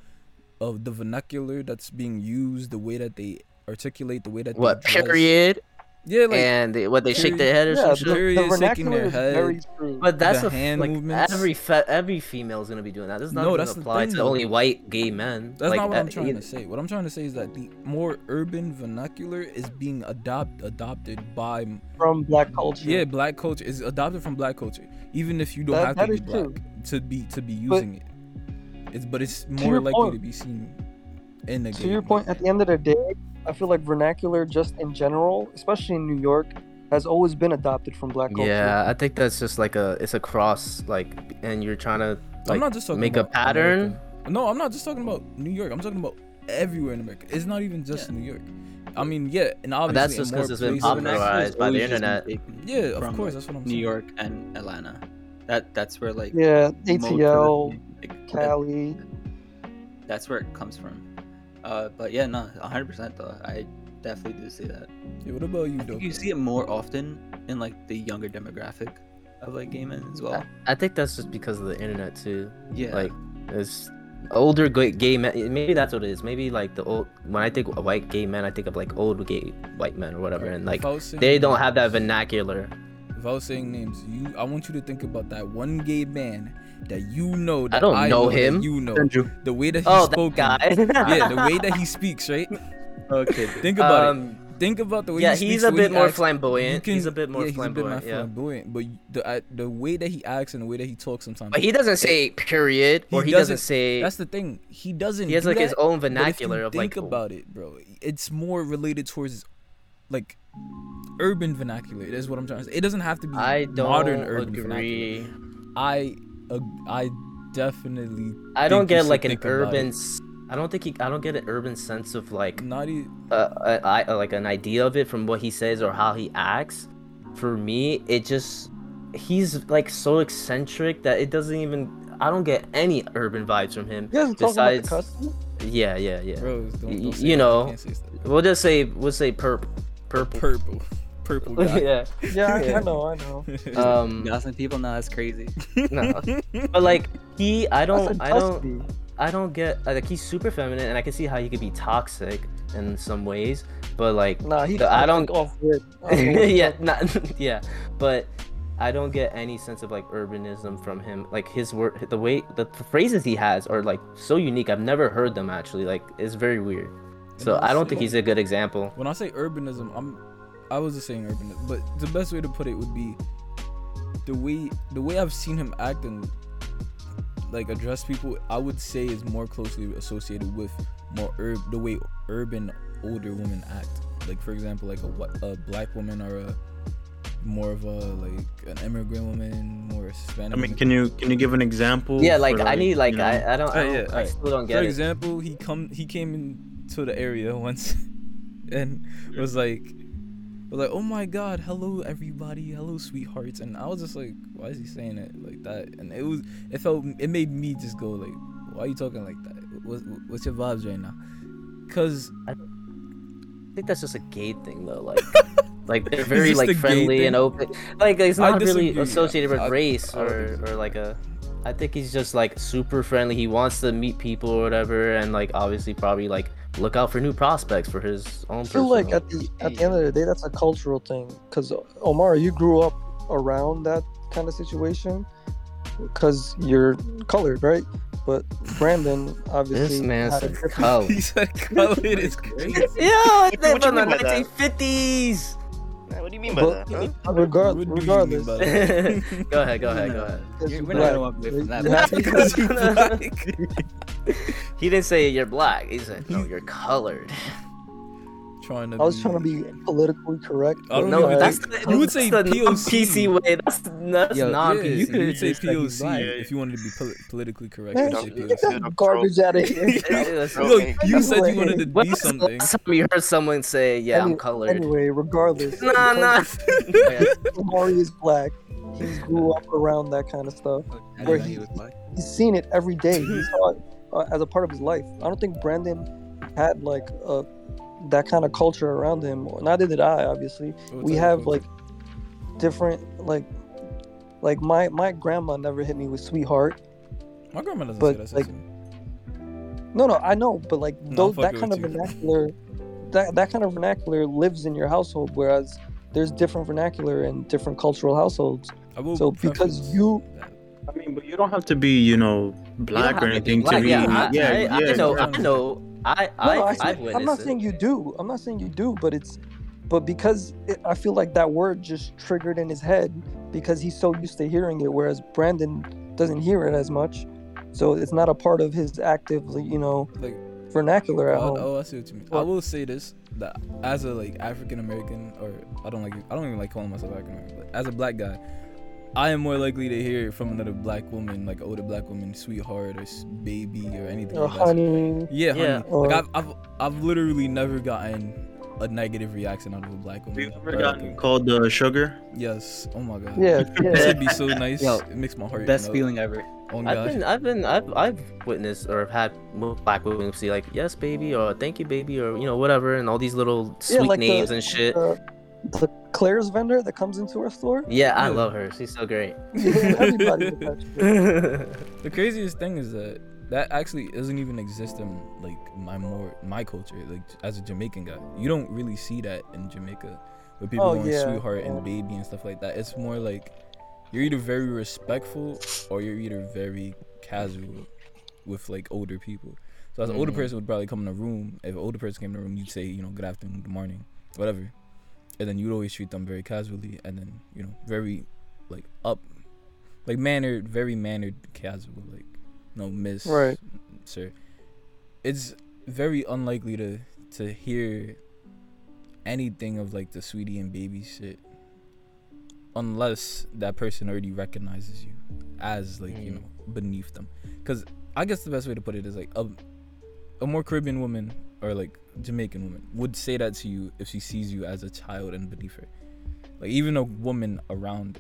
of the vernacular that's being used, the way that they articulate, the way that what they dress. period Yeah, like and they, what they shake their head or Yeah, some the, the shaking vernacular their is head. very true. But that's the a hand like movements. every fe- every female is gonna be doing that. This not No, even that's apply thing, to only white gay men. That's like, not what I'm uh, trying you- to say. What I'm trying to say is that the more urban vernacular is being adopt adopted by from black culture. yeah black culture is adopted from black culture. Even if you don't That- have that to be black true. to be to be But- using it. It's but it's more likely point- to be seen in the to gay your point, at the end of the day, I feel like vernacular, just in general, especially in New York, has always been adopted from black culture. Yeah, I think that's just like a it's a cross like, and you're trying to I'm not just talking make a about pattern. America. No, I'm not just talking about New York. I'm talking about everywhere in America. It's not even just Yeah. New York. I mean, yeah, and But obviously that's just because it's been places- popularized by the always just been internet. Yeah, of course, like, that's what I'm New saying. York and Atlanta. That that's where like Yeah, most of the- ATL, like, that- Cali. that's where it comes from. Uh, but yeah, no, 100% though. I definitely do see that. Yeah, what about you, I though? think you see it more often in like the younger demographic of like gay men as well. I think that's just because of the internet too. Yeah, Like it's older gay, gay men. Maybe that's what it is. Maybe like the old. When I think of white gay men, I think of like old gay white men or whatever, and like If I was saying they don't have that vernacular. If I was saying names, you, I want you to think about that one gay man that you know. That I don't know that him. you know Andrew. the way that he Oh, spoke. that guy. yeah, the way that he speaks, right? okay. Think about it. um, Think about the way yeah, he speaks. he's a bit he more acts. flamboyant. You he's a bit more yeah, he's a bit more flamboyant. yeah. flamboyant, but the I, the way that he acts and the way that he talks sometimes. But he doesn't say period, or He he, doesn't, doesn't- say. That's the thing. He doesn't. He has do like his that, own but if you vernacular of think like. Think about it, bro. It's more related towards like urban vernacular. That's what I'm trying to say. It doesn't have to be I don't modern urban vernacular. agree. I ag- I definitely I don't get like an urban. it. s- I don't think he. I don't get an urban sense of like not e- uh, uh, I, uh, like an idea of it from what he says or how he acts. For me, it just he's like so eccentric that it doesn't even. I don't get any urban vibes from him. You guys talking about the Besides- Yeah, yeah, yeah. bro. Don't, Y- don't say you that. know, say. We'll just say we'll say purple, purple. purple, purple guy. yeah. Yeah, I, Yeah. I know, I know. Um. You got some people now. That's crazy. no. But like he, I I don't, I don't, I don't get like he's super feminine, and I can see how he could be toxic in some ways. But like, Nah, he. The- I don't- off rip. I don't know what yeah, not yeah, but I don't get any sense of like urbanism from him. Like his word, the way the phrases he has are like so unique. I've never heard them actually. Like it's very weird. So I don't think he's a good example. When I say urbanism, I'm I was just saying urban, but the best way to put it would be the way the way I've seen him act and like address people. I would say is more closely associated with more urb the way urban older women act. Like for example, like a wh- a black woman or a more of a like an immigrant woman, more Hispanic. I mean, can you can you give an example? Yeah, like for, I need like you know- I, I don't I, Oh, don't, yeah, I still don't For get it. For example, he come he came into the area once and was like like, "Oh my god, hello everybody, hello sweethearts." And I was just like, "Why is he saying it like that?" And it was it felt it made me just go like, "Why are you talking like that? What's what's your vibes right now?" Cuz I think that's just a gay thing though. Like like they're very like friendly and open. Like it's not really associated with I- race I don't or or like a. I think he's just like super friendly. He wants to meet people or whatever, and like obviously probably like look out for new prospects for his own. I feel like at the at the end of the day, that's a cultural thing. Because Omar, you grew up around that kind of situation because you're colored, right? But Brandon obviously this man had a said different- color. he said colored is crazy. Yo, it's from the mean that? 1950s. Man, what do you mean by But that? Huh? regard, What do you mean regardless, by that? go ahead, go ahead, go ahead. You're- you're we're not gonna walk away from that. you have to- Because you black. He didn't say you're black. He said no, you're colored. trying to I was trying to be politically correct. I don't but No, even I- that's the, you would say that's the POC. PC way. That's that's Yo, non Yeah, PC. you could say just said he's POC black. if you wanted to be poli- politically correct. Man, you say don't- get that garbage out of here. Look, you said you wanted to When be was something. last time you heard someone say, "Yeah, I'm colored"? Anyway, regardless, Nah, nah. because Omari is black. He grew up around that kind of stuff. I Where know he- he was black. He's seen it every day. He saw it uh, as a part of his life. I don't think Brandon had like uh, that kind of culture around him. Neither did I. Obviously, What we have like different like like my my grandma never hit me with sweetheart. my grandma doesn't but, say that. like, Like, No, no, I know, but like No, those, that kind of you. vernacular, that that kind of vernacular lives in your household, whereas there's different vernacular in different cultural households. So because you- that. I mean, but you don't have to be, you know, black have or to be anything to be. Yeah, I, yeah, I, yeah, I know. I exactly. know. I, No, I, no, I I've said- I'm not it. saying you do. I'm not saying you do, but it's, but because it, I feel like that word just triggered in his head because he's so used to hearing it, whereas Brandon doesn't hear it as much, so it's not a part of his active, you know, Like, vernacular at Oh, home. oh, I see what you mean. I will say this: that as a like African American, or I don't like, I don't even like calling myself African American, but as a black guy, I am more likely to hear it from another black woman, like older black woman, sweetheart or baby or anything. Or like that. honey. Yeah, Yeah. honey. Or- like I've, I've, I've literally never gotten a negative reaction out of a black Have woman. you ever or, gotten like, called uh, sugar? Yes. Oh my god. Yeah, This would be so nice. Yo, it makes my heart. Best melt. feeling ever. Oh I've gosh. been, I've been, I've, I've witnessed or had black women see like, "Yes, baby," or "Thank you, baby," or you know, whatever, and all these little Yeah, sweet like the- names and shit. Uh, the Claire's vendor that comes into our store. yeah, I Yeah. love her. She's so great. Everybody with that shit. The craziest thing is that that actually doesn't even exist in like my more my culture. Like as a Jamaican guy, you don't really see that in Jamaica, where people Oh, going yeah, sweetheart and baby and stuff like that. It's more like you're either very respectful or you're either very casual with like older people. So as an older Mhm. person would probably come in a room. If an older person came in the room, you'd say, you know, good afternoon, good morning, whatever, and then you'd always treat them very casually, and then you know, very like up, like mannered, very mannered, casual, like no miss, Right. sir. It's very unlikely to to hear anything of like the sweetie and baby shit unless that person already recognizes you as like you Mm. know beneath them because i guess the best way to put it is like a, a more caribbean woman or like jamaican woman would say that to you if she sees you as a child and believe her like even a woman around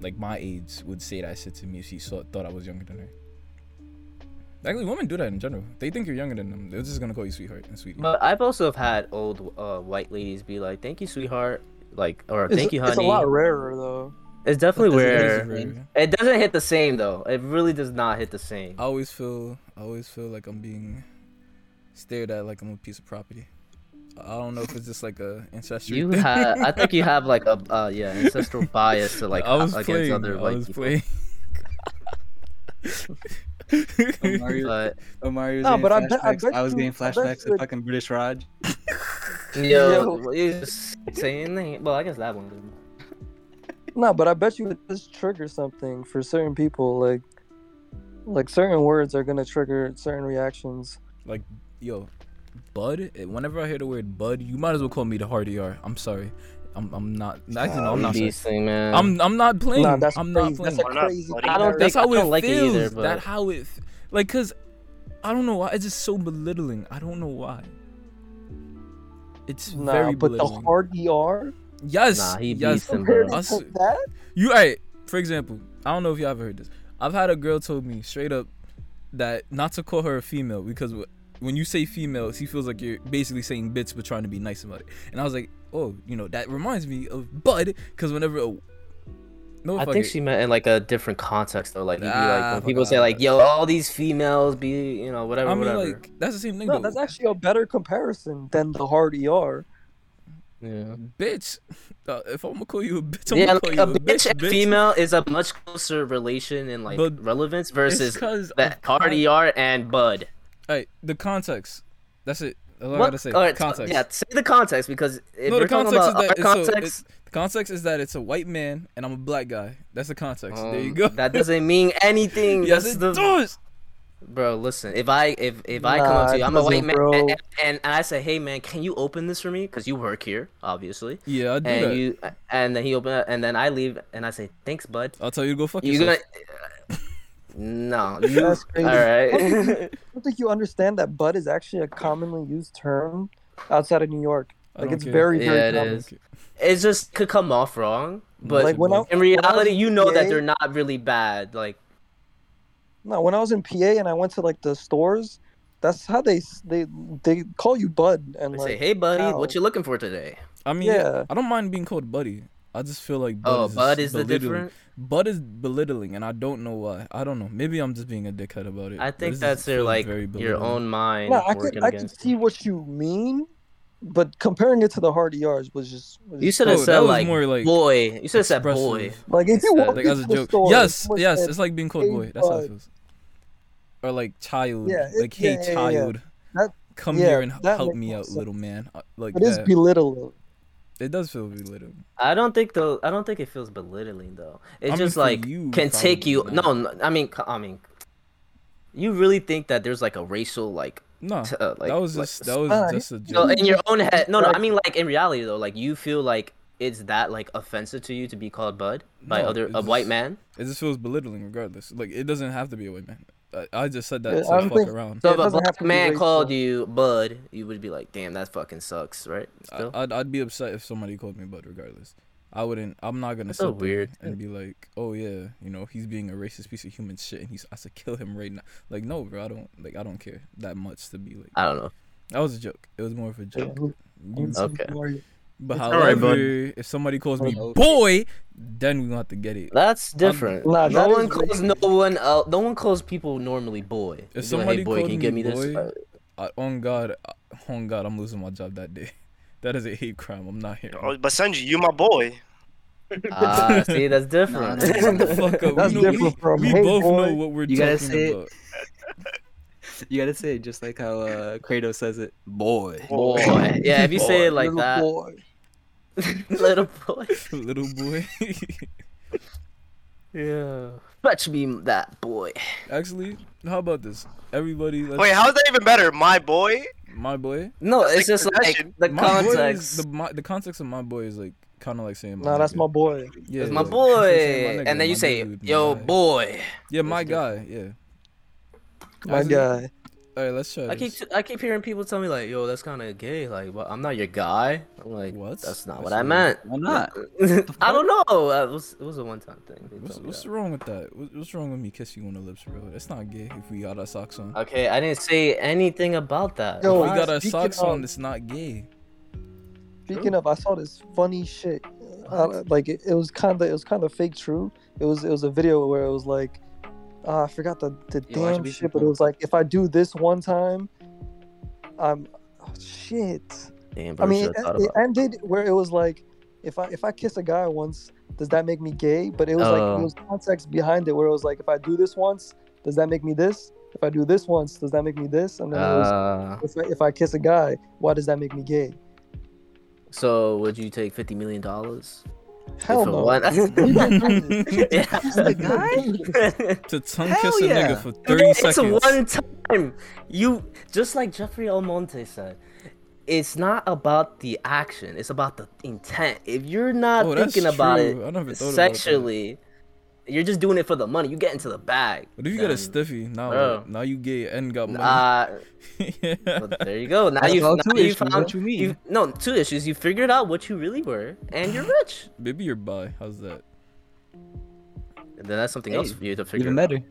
like my age would say that shit to me if she saw, thought i was younger than her actually women do that in general they think you're younger than them they're just gonna call you sweetheart and sweetie But I've also have had old uh, white ladies be like, "Thank you, sweetheart," like, or It's, "Thank you, honey." it's a lot rarer though. It's definitely But does it It is where it doesn't hit the same though. It really does not hit the same. I always feel I always feel like I'm being stared at like I'm a piece of property. I don't know if it's just like a ancestral. You have, I think you have like a, uh, yeah, ancestral bias to like I was against playing. other I white was people. playing. Mario, But Mario's No, but I bet- I bet I was you- getting flashbacks you to fucking British Raj. yo, Yo. you just saying anything? Well, I guess that one. Didn't. No, but I bet you it does trigger something for certain people. Like, like certain words are gonna trigger certain reactions. like, yo, bud. eh, Whenever I hear the word bud, you might as well call me the hard ER. I'm sorry. I'm. I'm not. Actually, no, I'm not. Sorry. Man. I'm. I'm not playing. Nah, that's I'm crazy. not playing. That's a Why not, crazy. buddy? I don't That's how I it don't like it feels. either, That how it, like, cause I don't know why. It's just so belittling. I don't know why. It's Nah, very but the belittling. hard ER yes, Nah, he yes. beats him, compared. Us- to that. You alright? For example, I don't know if you ever heard this. I've had a girl told me straight up that not to call her a female because wh- when you say females, he feels like you're basically saying bits but trying to be nice about it. And I was like, oh, you know, that reminds me of Bud because whenever a, no, I think it. she meant in like a different context though. Like, you'd be Ah, like when fuck people say like, "Yo, all these females be," you know, whatever, I mean, whatever. like that's the same thing. No, though. that's actually a better comparison than the hard ER. yeah. bitch. Uh, if I'm gonna call you a bitch, I'm Yeah, gonna like call a you a bitch bitch. and bitch. female is a much closer relation in like But relevance versus versus 'cause that of hard ER and bud. Alright, the context. That's it. That's all I gotta say. Alright, so- context. yeah, say the context because if no, we're the talking context is that our it's so, context, the context is that it's a white man and I'm a black guy. That's the context. there you um, go. That doesn't mean anything. yes, That's it the does. bro. Listen, if I if if I come up to you, I'm a white man, and, and, and I say, hey man, can you open this for me? Because you work here, obviously. Yeah, I do And that. you and then he open it, and then I leave, and I say, thanks, bud. I'll tell you to go fuck You yourself. gonna? No, you. All That's crazy. right. I don't think you understand that bud is actually a commonly used term outside of New York. Like it's care. very, very Yeah, it common. is. it just could come off wrong, but Like when I in I reality, in you know that they're not really bad. Like, No, when I was in PA and I went to like the stores, that's how they they they call you bud and they like say, "Hey, buddy, how? what you looking for today?" I mean, Yeah. I don't mind being called buddy. I just feel like bud Oh, is bud just is the belittling. different. Bud is belittling, and I don't know why. I don't know. Maybe I'm just being a dickhead about it. I think that's just their feels like very your own mind No, I working could I could against. see what you mean, but comparing it to the hard ERs was just was You just should have Oh, said that was like, more like boy. You should have said boy. like if you walk like as a into the joke. store, yes, yes, it's like being called boy. That's how it feels. Or like child. Yeah, it- like hey yeah, yeah, yeah. child, That- come yeah, here and help me out, sense. little man. Uh, Like It is that. belittling. It does feel belittling. I don't think though. I don't think it feels belittling though. It's I just for like you, can take you. No, no, I mean, I mean, you really think that there's like a racial like, No, t- uh, like that was like, just that was Nah, just a So joke. in your own head, no, no. I mean, like in reality though, like you feel like it's that like offensive to you to be called bud by No, other it's a white man. It just feels belittling, regardless. Like it doesn't have to be a white man. I, I just said that to I fuck think- around. So if a black man called you bud, you would be like, damn, that fucking sucks, right? Still? I, I'd, I'd be upset if somebody called me bud, regardless. I wouldn't. I'm not gonna That's so sit there weird. and be like, oh yeah, you know, he's being a racist piece of human shit, and he's I should kill him right now. Like no, bro, I don't like. I don't care that much to be like. I don't know. That was a joke. It was more of a Yeah, joke. who- You- Okay. But It's however, bud. if somebody calls me boy, then we gonna have to get it. That's different. Nah, no that one is calls no one. Uh, no one calls people normally boy. They be like, somebody hey boy, can you give me me this? boy, I, on God, uh, on God, I'm losing my job that day. That is a hate crime. I'm not here. Oh, but Sanji, you my boy. Ah, see, that's different. Nah, nah, nah. Fuck up. That's we know, different from, we, we both boy." know what we're You gotta talking say about. You gotta say it just like how uh, Kratos says it. Boy. boy. Yeah, if you say it like Little that, boy. little boy. Little boy. Yeah. Fetch me that boy. Actually, how about this? Everybody, let's, Wait, how's that even better? My boy? my boy. No, That's it's like just like possession. the My boy is context. the my, the context of my boy is like kind of like saying. Nah, that's nigga. my boy. Yeah, It's my boy, like my nigga, and then you say, dude, my "Yo, guy." boy." Yeah, my It's guy. Yeah. My Actually, guy. All right, let's try. I keep. I keep hearing people tell me like, "Yo, that's kind of gay." Like, well, I'm not your guy. I'm like, What? That's not That's what I weird. meant. Why not? I don't know. Uh, It was it was a one time thing. What's, what's wrong with that? What's wrong with me kissing you on the lips, bro? That's not gay if we got our socks on. Okay, I didn't say anything about that. Yo, if we got our speaking socks of- on, it's not gay. Speaking of, I saw this funny shit. Uh, like it, it was kind of it was kind of fake true. It was it was a video where it was like, uh, I forgot the the damn shit, but it was like if I do this one time, I'm oh, shit. Damn, I mean, it, it ended where it was like, if I if I kiss a guy once, does that make me gay? But it was like Oh. there was context behind it where it was like, if I do this once, does that make me this? If I do this once, does that make me this? And then it was, Uh, if I, if I kiss a guy, why does that make me gay? so would you take fifty million dollars? Hell For no. one- It the guy? To tongue Hell kiss a yeah. nigga for 30 it's seconds. one time. You just like Jeffrey Almonte said. It's not about the action. It's about the intent. If you're not Oh, thinking about true. It never about that. sexually, you're just doing it for the money. You get into the bag. What if you get a then- stiffy? Now, Bro. now you gay and got money. Uh, yeah. but there you go. Now you all now two you issues, found what you mean? you- no two issues. You figured out what you really were, and you're rich. Maybe you're bi. How's that? And then that's something Hey, else for you to figure out. Even out. better.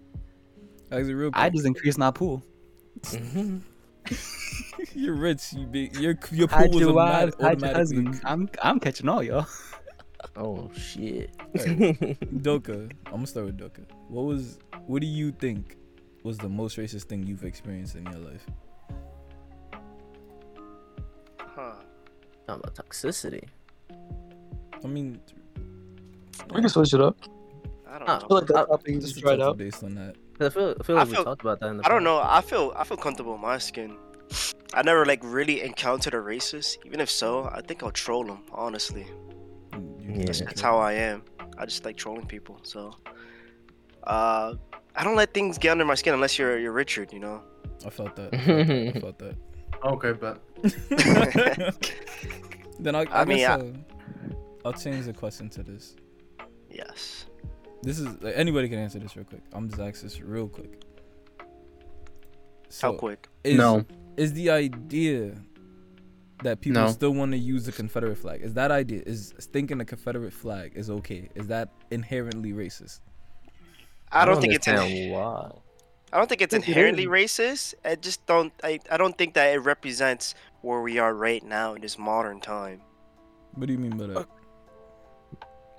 Actually, real I just increased my pool. You're rich. You be, your your pool Hide was your automatic, wives, hide automatically. I'm I'm catching all y'all. Oh shit. Doka, I'm gonna start with Doka. What was? What do you think was the most racist thing you've experienced in your life? Huh. Talking about toxicity. I mean, We can switch it up. I don't Ah, I know. feel like that topic just tried out. based on that. I feel, I feel I like feel- we talked about that in the I don't past. know. I feel I feel comfortable in my skin. I never like really encountered a racist. Even if so, I think I'll troll them. Honestly, You- Yeah. that's, that's how I am. I just like trolling people. So, uh, I don't let things get under my skin unless you're you're Richard. You know. I felt that. I felt that. I felt that. Okay, but then I, I, I mean, guess I- I'll, I'll change the question to this. Yes. This is like, anybody can answer this real quick. I'm just asking this real quick. So How quick? Is, no. is the idea that people No. still want to use the Confederate flag? Is that idea is thinking the Confederate flag is okay? Is that inherently racist? I don't think it's in, understand why. I don't think it's think inherently is. racist. I just don't. I, I don't think that it represents where we are right now in this modern time. What do you mean by that?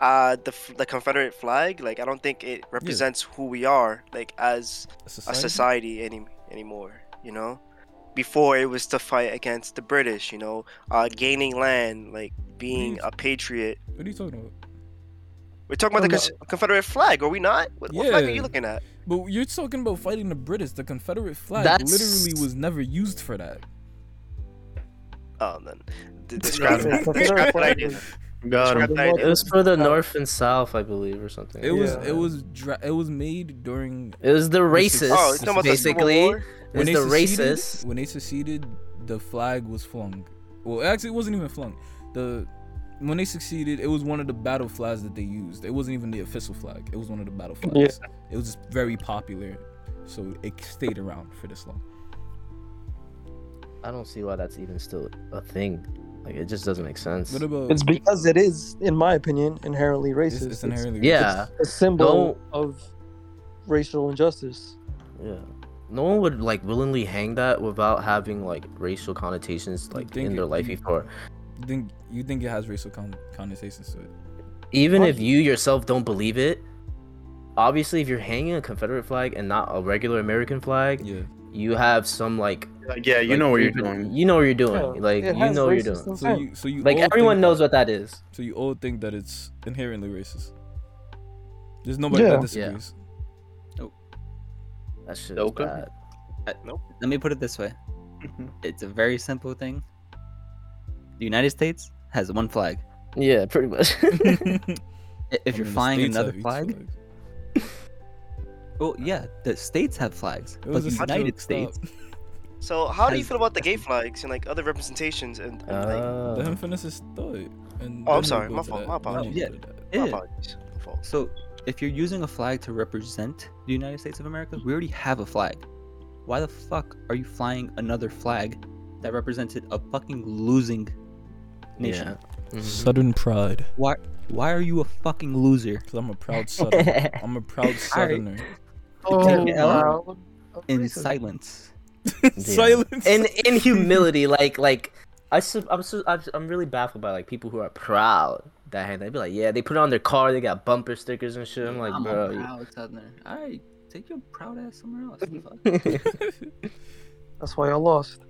Uh, the the Confederate flag, like I don't think it represents who we are, like as A a society? society any anymore. You know, before it was to fight against the British. You know, uh, gaining land, like being a patriot. What are you talking about? We're talking about the No, Cons- Confederate flag, are we not? What, what flag are you looking at? But you're talking about fighting the British. The Confederate flag That's- literally was never used for that. Oh, then describe The that. Confederate Describe that flag idea. Was- Got him. Describe that idea. It was for the North and South, I believe, or something. It was Yeah. it was dra- it was made during It was the racist. Oh, you're talking about the Civil basically. War? It's the seceded, racist. when they seceded, the flag was flung. Well, actually, it wasn't even flung. The when they succeeded, it was one of the battle flags that they used. It wasn't even the official flag. It was one of the battle flags. It was just very popular, so it stayed around for this long. I don't see why that's even still a thing. Like it just doesn't make sense. What about? It's because it is, in my opinion, inherently racist. it's, it's inherently Yeah. a symbol of racial injustice. Yeah. No one would like willingly hang that without having like racial connotations like think in their it- life you- before. You think you think it has racial con- connotations to it? Even if you yourself don't believe it, obviously if you're hanging a Confederate flag and not a regular American flag, Yeah. You have some like Like, yeah, you like, know what you're doing. You know what you're doing. Yeah, like you know what you're doing. So you so you Like everyone think knows that, what that is. So you all think that it's inherently racist. There's nobody Yeah. that disagrees. That shit is Okay. bad. Let me put it this way. It's a very simple thing. The United States has one flag. Yeah, pretty much. If I you're flying states another have each flag, well, yeah, the states have flags, It but was the a United joke, States. So, how do you Has- feel about the gay flags and like other representations and, and like, Uh, Let him finish his thought. And Oh, I'm then we'll sorry, go my to fault, that. my Then we'll apologies. go Yeah. to that. my Yeah. apologies, my fault. So, if you're using a flag to represent the United States of America, we already have a flag. Why the fuck are you flying another flag that represented a fucking losing nation? Yeah. Mhm. Southern pride. Why? Why are you a fucking loser? Cause I'm a proud southerner. I'm a proud southerner. Take it oh, wow. in silence. Silence. in in humility, like like I su- I'm su- I'm I'm really baffled by like people who are proud that hand. They'd be like, yeah, they put it on their car, they got bumper stickers and shit. I'm like, I'm bro. a you- proud southerner. Alright, take your proud ass somewhere else. That's why I lost.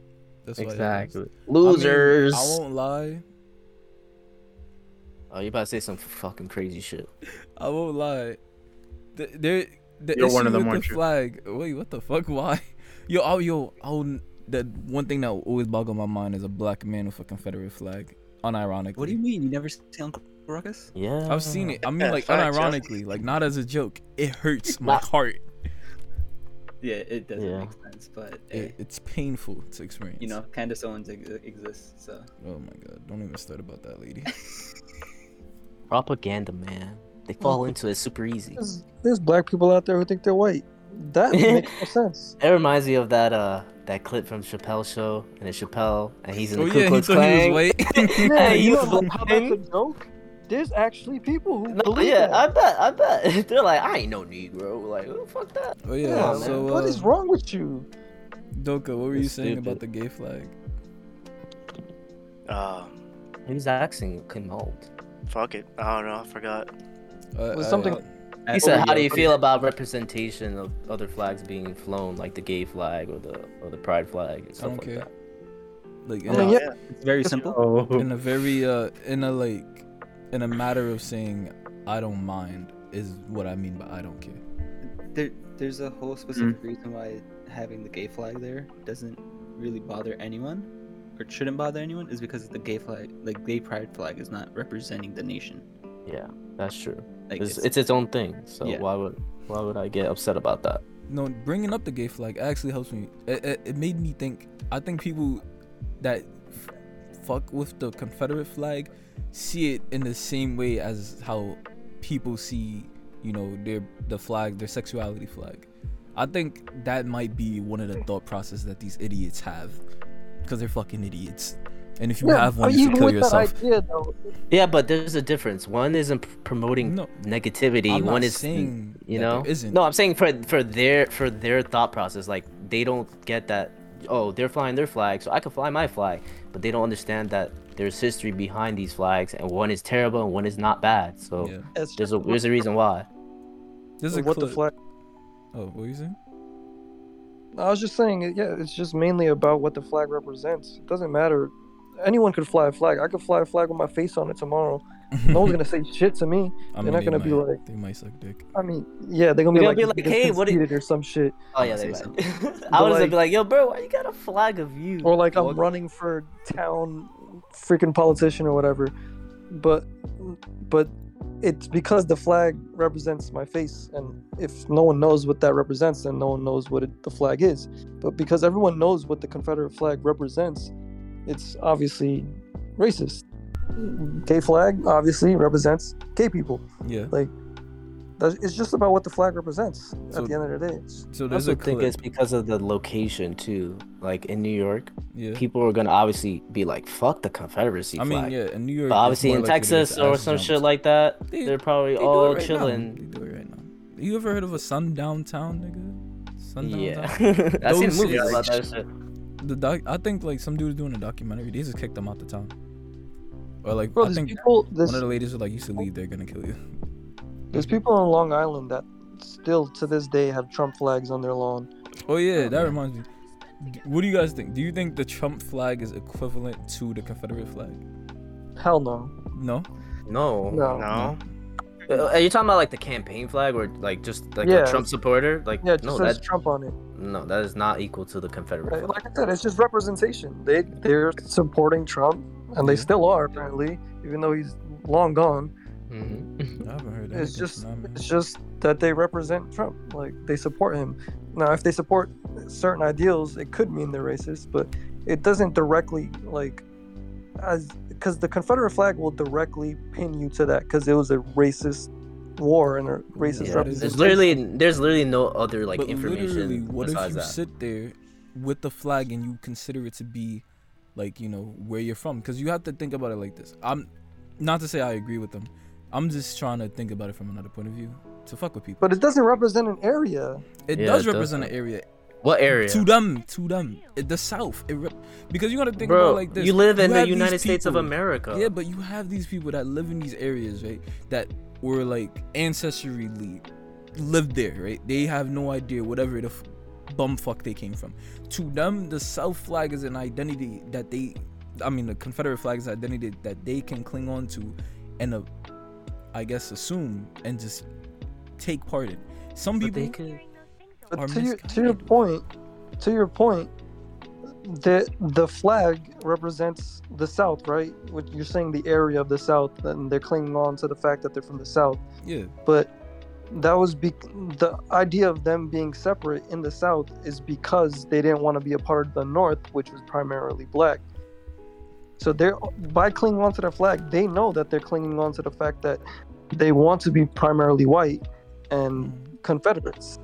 That's why it is. Exactly. I mean, Losers. I won't lie. oh, you about to say some fucking crazy shit. I won't lie. There, the You're issue one of them, with aren't the you? flag. Wait, what the fuck? Why? Yo, oh, yo, oh, the one thing that always boggle my mind is a black man with a Confederate flag. Unironically. What do you mean? You never see Uncle Ruckus? Yeah. I've seen it. I mean, Yeah, like facts, yeah. unironically, like not as a joke. It hurts my heart. Yeah, it doesn't Yeah. make sense, but It, eh, it's painful to experience. you know, Candace Owens ex- exists, so Oh my god! Don't even start about that lady. Propaganda, man. They fall into it super easy. There's, there's black people out there who think they're white. That makes no sense. It reminds me of that uh that clip from Chappelle's show, and it's Chappelle, and he's in the oh Ku yeah, Klux thought he Klan. white. Yeah, Hey, you you know fucking- how that's a joke? There's actually people who No, believe yeah, that. I bet, I bet. They're like, I ain't no Negro. Like, who the fuck that? oh yeah. Come on, so what uh, is wrong with you? Doka, what were you saying stupid. about the gay flag? Um, He was asking Kim Holt. fuck it. I don't know. I forgot. Uh, Was something- Uh, He said, "How do you feel about representation of other flags being flown, like the gay flag or the or the pride flag and stuff don't like care. that?" like I mean, a, yeah, It's very simple. Oh, in a very uh in a like in a matter of saying I don't mind is what I mean by I don't care. There, there's a whole specific reason why having the gay flag there doesn't really bother anyone, or shouldn't bother anyone, is because the gay flag, like gay pride flag, is not representing the nation. Yeah, that's true. Like It's, it's, it's its own thing. So Yeah. why would why would I get upset about that? No, bringing up the gay flag actually helps me. It, it, it made me think. I think people that f- fuck with the Confederate flag see it in the same way as how people see, you know, their the flag, their sexuality flag. I think that might be one of the thought process that these idiots have, because they're fucking idiots. And if you Yeah, have one, you should kill with yourself. Idea, though, Yeah, but there's a difference. One isn't promoting No, negativity. I'm not One is saying you know. there isn't. No, I'm saying for for their for their thought process, like they don't get that. Oh, they're flying their flag, so I can fly my flag. But they don't understand that there's history behind these flags, and one is terrible and one is not bad. So Yeah. there's a there's a reason why. There's a what the flag. Oh, what were you saying? I was just saying, yeah, it's just mainly about what the flag represents. It doesn't matter. Anyone could fly a flag. I could fly a flag with my face on it tomorrow. No one's gonna say shit to me. I they're not they gonna be might- like- they might suck dick. I mean, yeah, they're gonna be They're like, gonna be like, "Hey, what do you-" conceited," or some shit, Oh yeah, they say might. I But, was gonna be like, yo, bro, why you got a flag of you? or like I'm running for town, freaking politician or whatever. But, but it's because the flag represents my face, and if no one knows what that represents, then no one knows what it, the flag is. But because everyone knows what the Confederate flag represents, it's obviously racist. Gay flag obviously represents gay people. Yeah. Like it's just about what the flag represents So- at the end of the day. It's, So I also a think clip. it's because of the location too. Like in New York, yeah. people are gonna obviously be like, "Fuck the Confederacy I flag." mean, yeah, in New York. But obviously in likely to Texas or some jumped. shit like that, They- they're probably They do all chilling. Now. They do it right now. You ever heard of a sundown town, nigga? Sundown Yeah, town. I've seen movies about that shit. The doc, I think like some dude's doing a documentary. They just kicked them out the town. Or like bro, I there's think people. There's, one of the ladies was like, "You should leave. They're gonna kill you." there's people on Long Island that still to this day have Trump flags on their lawn. Oh yeah, that reminds me. What do you guys think? Do you think the Trump flag is equivalent to the Confederate flag? Hell no. No. No. No. No. Uh, Are you talking about like the campaign flag or like just like Yeah, a Trump supporter? Like Yeah, it just no, says that Trump on it. No, that is not equal to the Confederate Like, flag. like I said, it's just representation. They they're supporting Trump, and they still are apparently, even though he's long gone. Mhm. I haven't heard. It's just from that, it's just that they represent Trump. Like they support him. Now, if they support certain ideals, it could mean they're racist, but it doesn't directly like as because the Confederate flag will directly pin you to that because it was a racist war and a racist Yeah, Yeah, there's representation. literally there's literally no other like but literally, information what if you that. sit there with the flag and you consider it to be like you know where you're from? Because you have to think about it like this. I'm not to say I agree with them. I'm just trying to think about it from another point of view to fuck with people. But it doesn't represent an area. it Yeah, does it does represent not. an area What area? to them, to them, it, the South. It rep- because you gotta think Bro, about it like this. you live in the have these United States of America. Yeah, but you have these people that live in these areas, right? That were like ancestrally lived there, right? They have no idea whatever the f- bumfuck they came from. To them, the South flag is an identity that they, I mean, the Confederate flag is an identity that they can cling on to, and uh, I guess assume and just take part in. Some But people they could. But are to your to your point, to your point, the the flag represents the South, right? What you're saying the area of the South, and they're clinging on to the fact that they're from the South. yeah, But that was be- the idea of them being separate in the South is because they didn't want to be a part of the North, which was primarily black. So they're by clinging on to the flag, they know that they're clinging on to the fact that they want to be primarily white and mm-hmm. Confederates,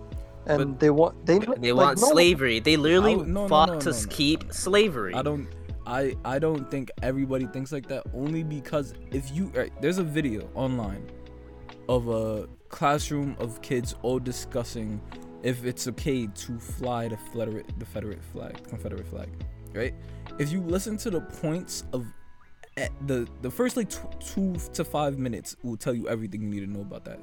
and But- they want they They like, want no slavery. They literally I would- no, no, fought no, to no, no. keep slavery. I don't. I I don't think everybody thinks like that. Only because if you right, there's a video online of a classroom of kids all discussing if it's okay to fly the Confederate the Confederate flag, Confederate flag, right? If you listen to the points of eh, the the first like tw- two to five minutes will tell you everything you need to know about that.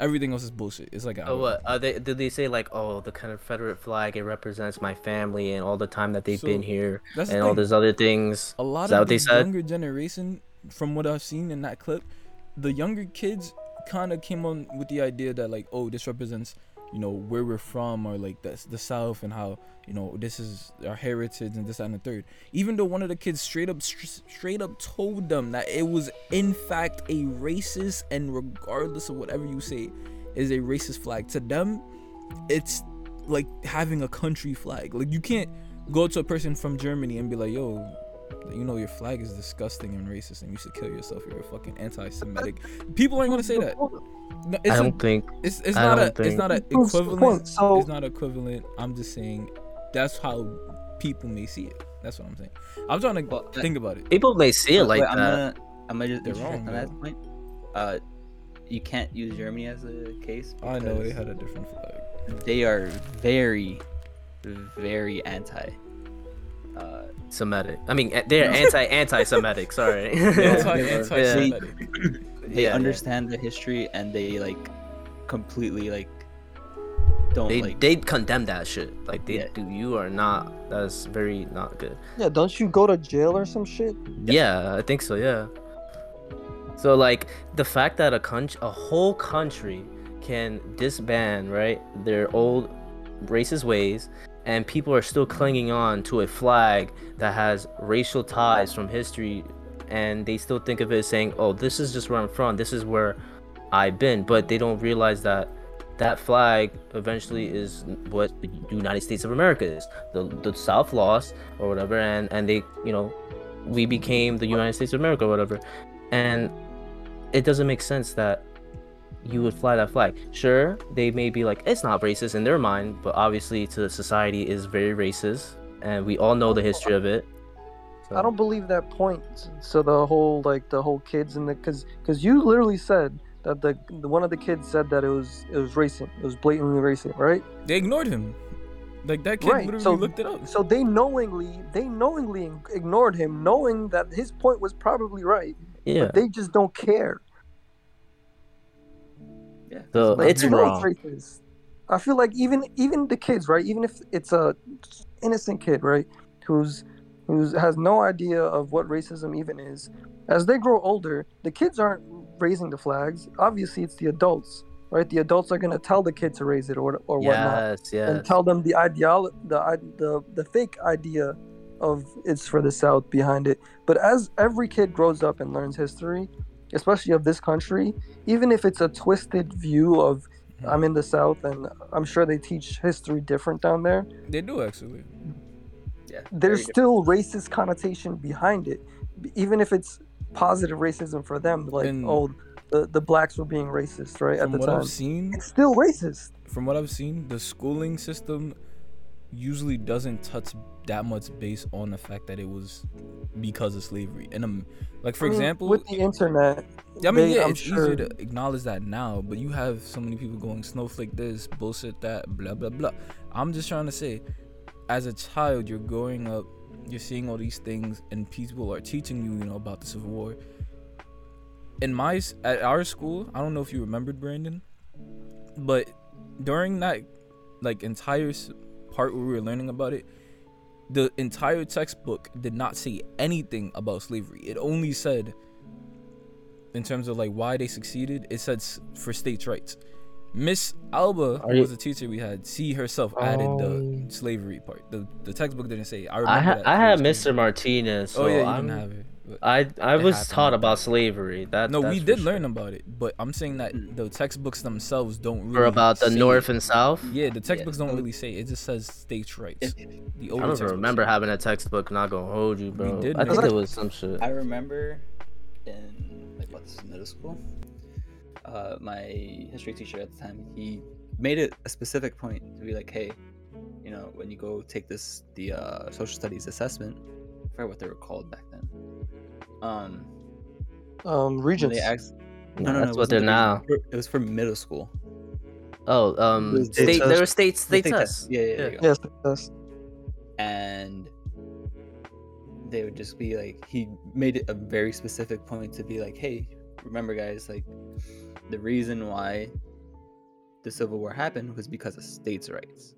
Everything else is bullshit. It's like Oh, what? They, did they say like, oh, the Confederate flag it represents my family and all the time that they've been here That's the and all these other things? a lot Is of the younger generation, from what I've seen in that clip, the younger kids kind of came on with the idea that like, oh, this represents, you know, where we're from or like the the South and how you know this is our heritage and this and the third. Even though one of the kids straight up str- straight up told them that it was in fact a racist and regardless of whatever you say, is a racist flag to them. It's like having a country flag. Like you can't go to a person from Germany and be like, yo, you know your flag is disgusting and racist and you should kill yourself. You're a fucking anti-Semitic. People aren't gonna say that. No, it's I a- don't think. it's it's I not a don't it's not a equivalent. point. So- it's not equivalent. I'm just saying that's how people may see it. That's what I'm saying. I'm trying to Well, think about it. People may see it Wait, like I'm that. gonna, I'm gonna just They're wrong, on that point. Uh, you can't use Germany as a case. I know they had a different flag. They are very, very anti. Uh, Semitic. I mean, eh, they're anti anti-Semitic. Sorry. Anti anti-Semitic. they Yeah, yeah. understand the history and they like completely like don't They like. they condemn that shit. Like they Yeah. do. You are not. That's very not good. Yeah, don't you go to jail or some shit? Yeah, I think so. Yeah. So like the fact that a country, a whole country, can disband right their old racist ways, and people are still clinging on to a flag that has racial ties from history, and they still think of it as saying, "Oh, this is just where I'm from. This is where I've been," but they don't realize that that flag eventually is what the United States of America is. The the South lost or whatever, and and they you know we became the United States of America or whatever. And it doesn't make sense that you would fly that flag. Sure, they may be like, it's not racist in their mind, but obviously to society is very racist. And we all know the history of it. So, I don't believe that point. So the whole like the whole kids and the because because you literally said that the, the one of the kids said that it was it was racist. It was blatantly racist, right? They ignored him. Like that kid Right, literally so- looked it up. So they knowingly they knowingly ignored him, knowing that his point was probably right. yeah. But they just don't care. yeah. So Like, it's they wrong. racist. I feel like even even the kids, right? Even if it's a innocent kid, right, who's who's has no idea of what racism even is, as they grow older, the kids aren't raising the flags. Obviously, it's the adults, right? The adults are gonna tell the kid to raise it or or whatnot, Yes, and tell them the ideal the the the fake idea of it's for the South behind it. But as every kid grows up and learns history, especially of this country, even if it's a twisted view of mm-hmm. I'm in the South and I'm sure they teach history different down there, They do actually. Yeah. there's very still racist connotation behind it. Even if it's positive racism for them, like, And- oh, the, the blacks were being racist, right, at the what time. I've seen, It's still racist. from what I've seen, the schooling system usually doesn't touch that much based on the fact that it was because of slavery. And um, like for I mean, example, with the internet, I mean, they- yeah, I'm it's sure- easier to acknowledge that now, but you have so many people going snowflake this, bullshit that, blah blah blah. I'm just trying to say, as a child, you're growing up, you're seeing all these things, and people are teaching you, you know, about the Civil War. In my at our school, I don't know if you remembered Brandon, but during that like entire part where we were learning about it, the entire textbook did not say anything about slavery. It only said, in terms of like why they succeeded, it said for states' rights. Miss Alba, who you- was a teacher we had, she herself added Oh. the slavery part. The the textbook didn't say. it. I remember I had that I had school. Mr. Martinez. Oh, so oh yeah, you I'm, didn't have it. I I It was happened taught about slavery. That no, that's we for did sure. learn about it, but I'm saying that the textbooks themselves don't really Or about the say North it. and South. Yeah, the textbooks don't really say it. It just says states' rights. If- The I don't remember having a textbook. Not gonna hold you, bro. did I think it was some shit. I remember in like what's middle school. Uh, my history teacher at the time, he made it a specific point to be like, hey, you know, when you go take this the uh, social studies assessment, I forget what they were called back then. Um, Um, when regents. they asked, No, no, no, that's no, what they're wasn't now. the. It was for middle school. Oh, um, state. state There were state The state state tests. Yeah, yeah, Yeah. there you go. Yes, yes. and they would just be like he made it a very specific point to be like hey remember guys like the reason why the civil war happened was because of states rights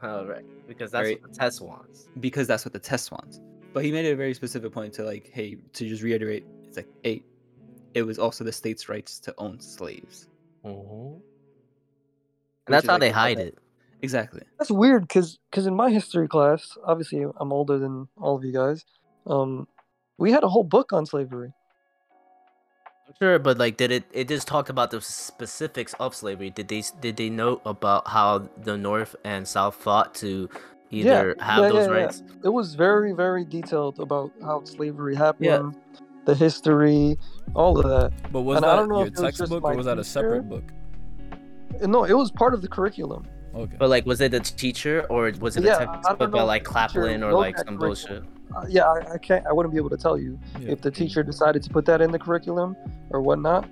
Oh, right. Because that's Right. what the test wants. because that's what the test wants but he made it a very specific point to like hey to just reiterate it's like hey it was also the states rights to own slaves And that's how like they hide it. exactly That's weird because because in my history class, obviously I'm older than all of you guys. Um, we had a whole book on slavery. Sure, but like, did it? It just talked about the specifics of slavery. Did they? Did they know about how the North and South fought to either have yeah, those yeah, yeah. rights? It was very very detailed about how slavery happened, the history, all of that. But was And I that don't know your if it was just textbook or was that a separate book? No, it was part of the curriculum. Okay. But like, was it the teacher or was it Yeah, a I textbook know by if like the Claplin or like that some curriculum. Bullshit? Uh, yeah, I, I can't. I wouldn't be able to tell you Yeah. if the teacher decided to put that in the curriculum or whatnot.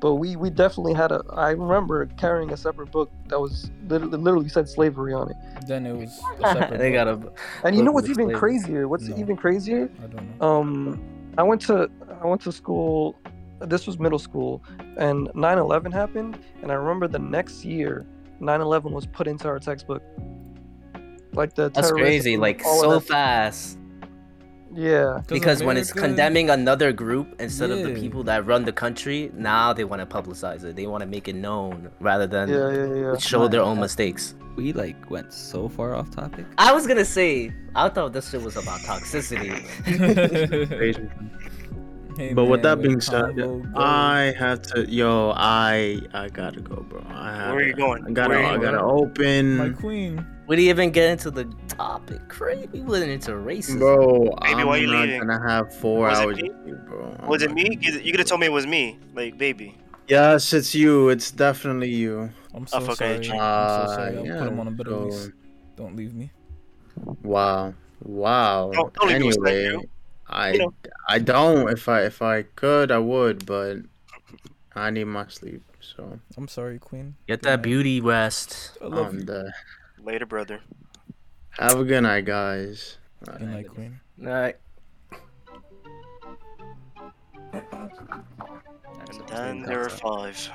But we we definitely had a. I remember carrying a separate book that was literally, literally said slavery on it. Then it was a separate they book. got a. And you know what's even slavery. crazier? What's No. even crazier? I don't know. Um, I went to I went to school. This was middle school, and 9/11 happened. And I remember the next year, 9/11 was put into our textbook. Like the That's crazy. Like so that- fast. Yeah, Because when it's condemning another group instead of the people that run the country, now they want to publicize it. They want to make it known rather than yeah, yeah, yeah. show their own mistakes. we like went so far off topic I was gonna say, I thought this shit was about toxicity. Crazy. Hey, But with that being said, convo I have to. Yo, I I gotta go, bro. I have Where are you to- going? I gotta. Where I gotta my open, queen. we didn't even get into the topic. Crazy, we went into racism. bro. Baby, I'm why you not leaving? gonna have four Was it hours me? you, bro. I'm Was it me? You you could have told me it was me, like baby. Yes, it's you. It's definitely you. I'm so fuck sorry. it. I'm Uh, so sorry. I'll yeah, put him on a better so- lease. Don't leave me. Wow. Wow. Don't- don't leave me anyway, Snake, I You know. I don't. If I if I could, I would, but I need my sleep. So I'm sorry, queen. Get that beauty rest. I love I'm you. the. Later, brother. Have a good night, guys. Good night, queen. Alright. And then there are five.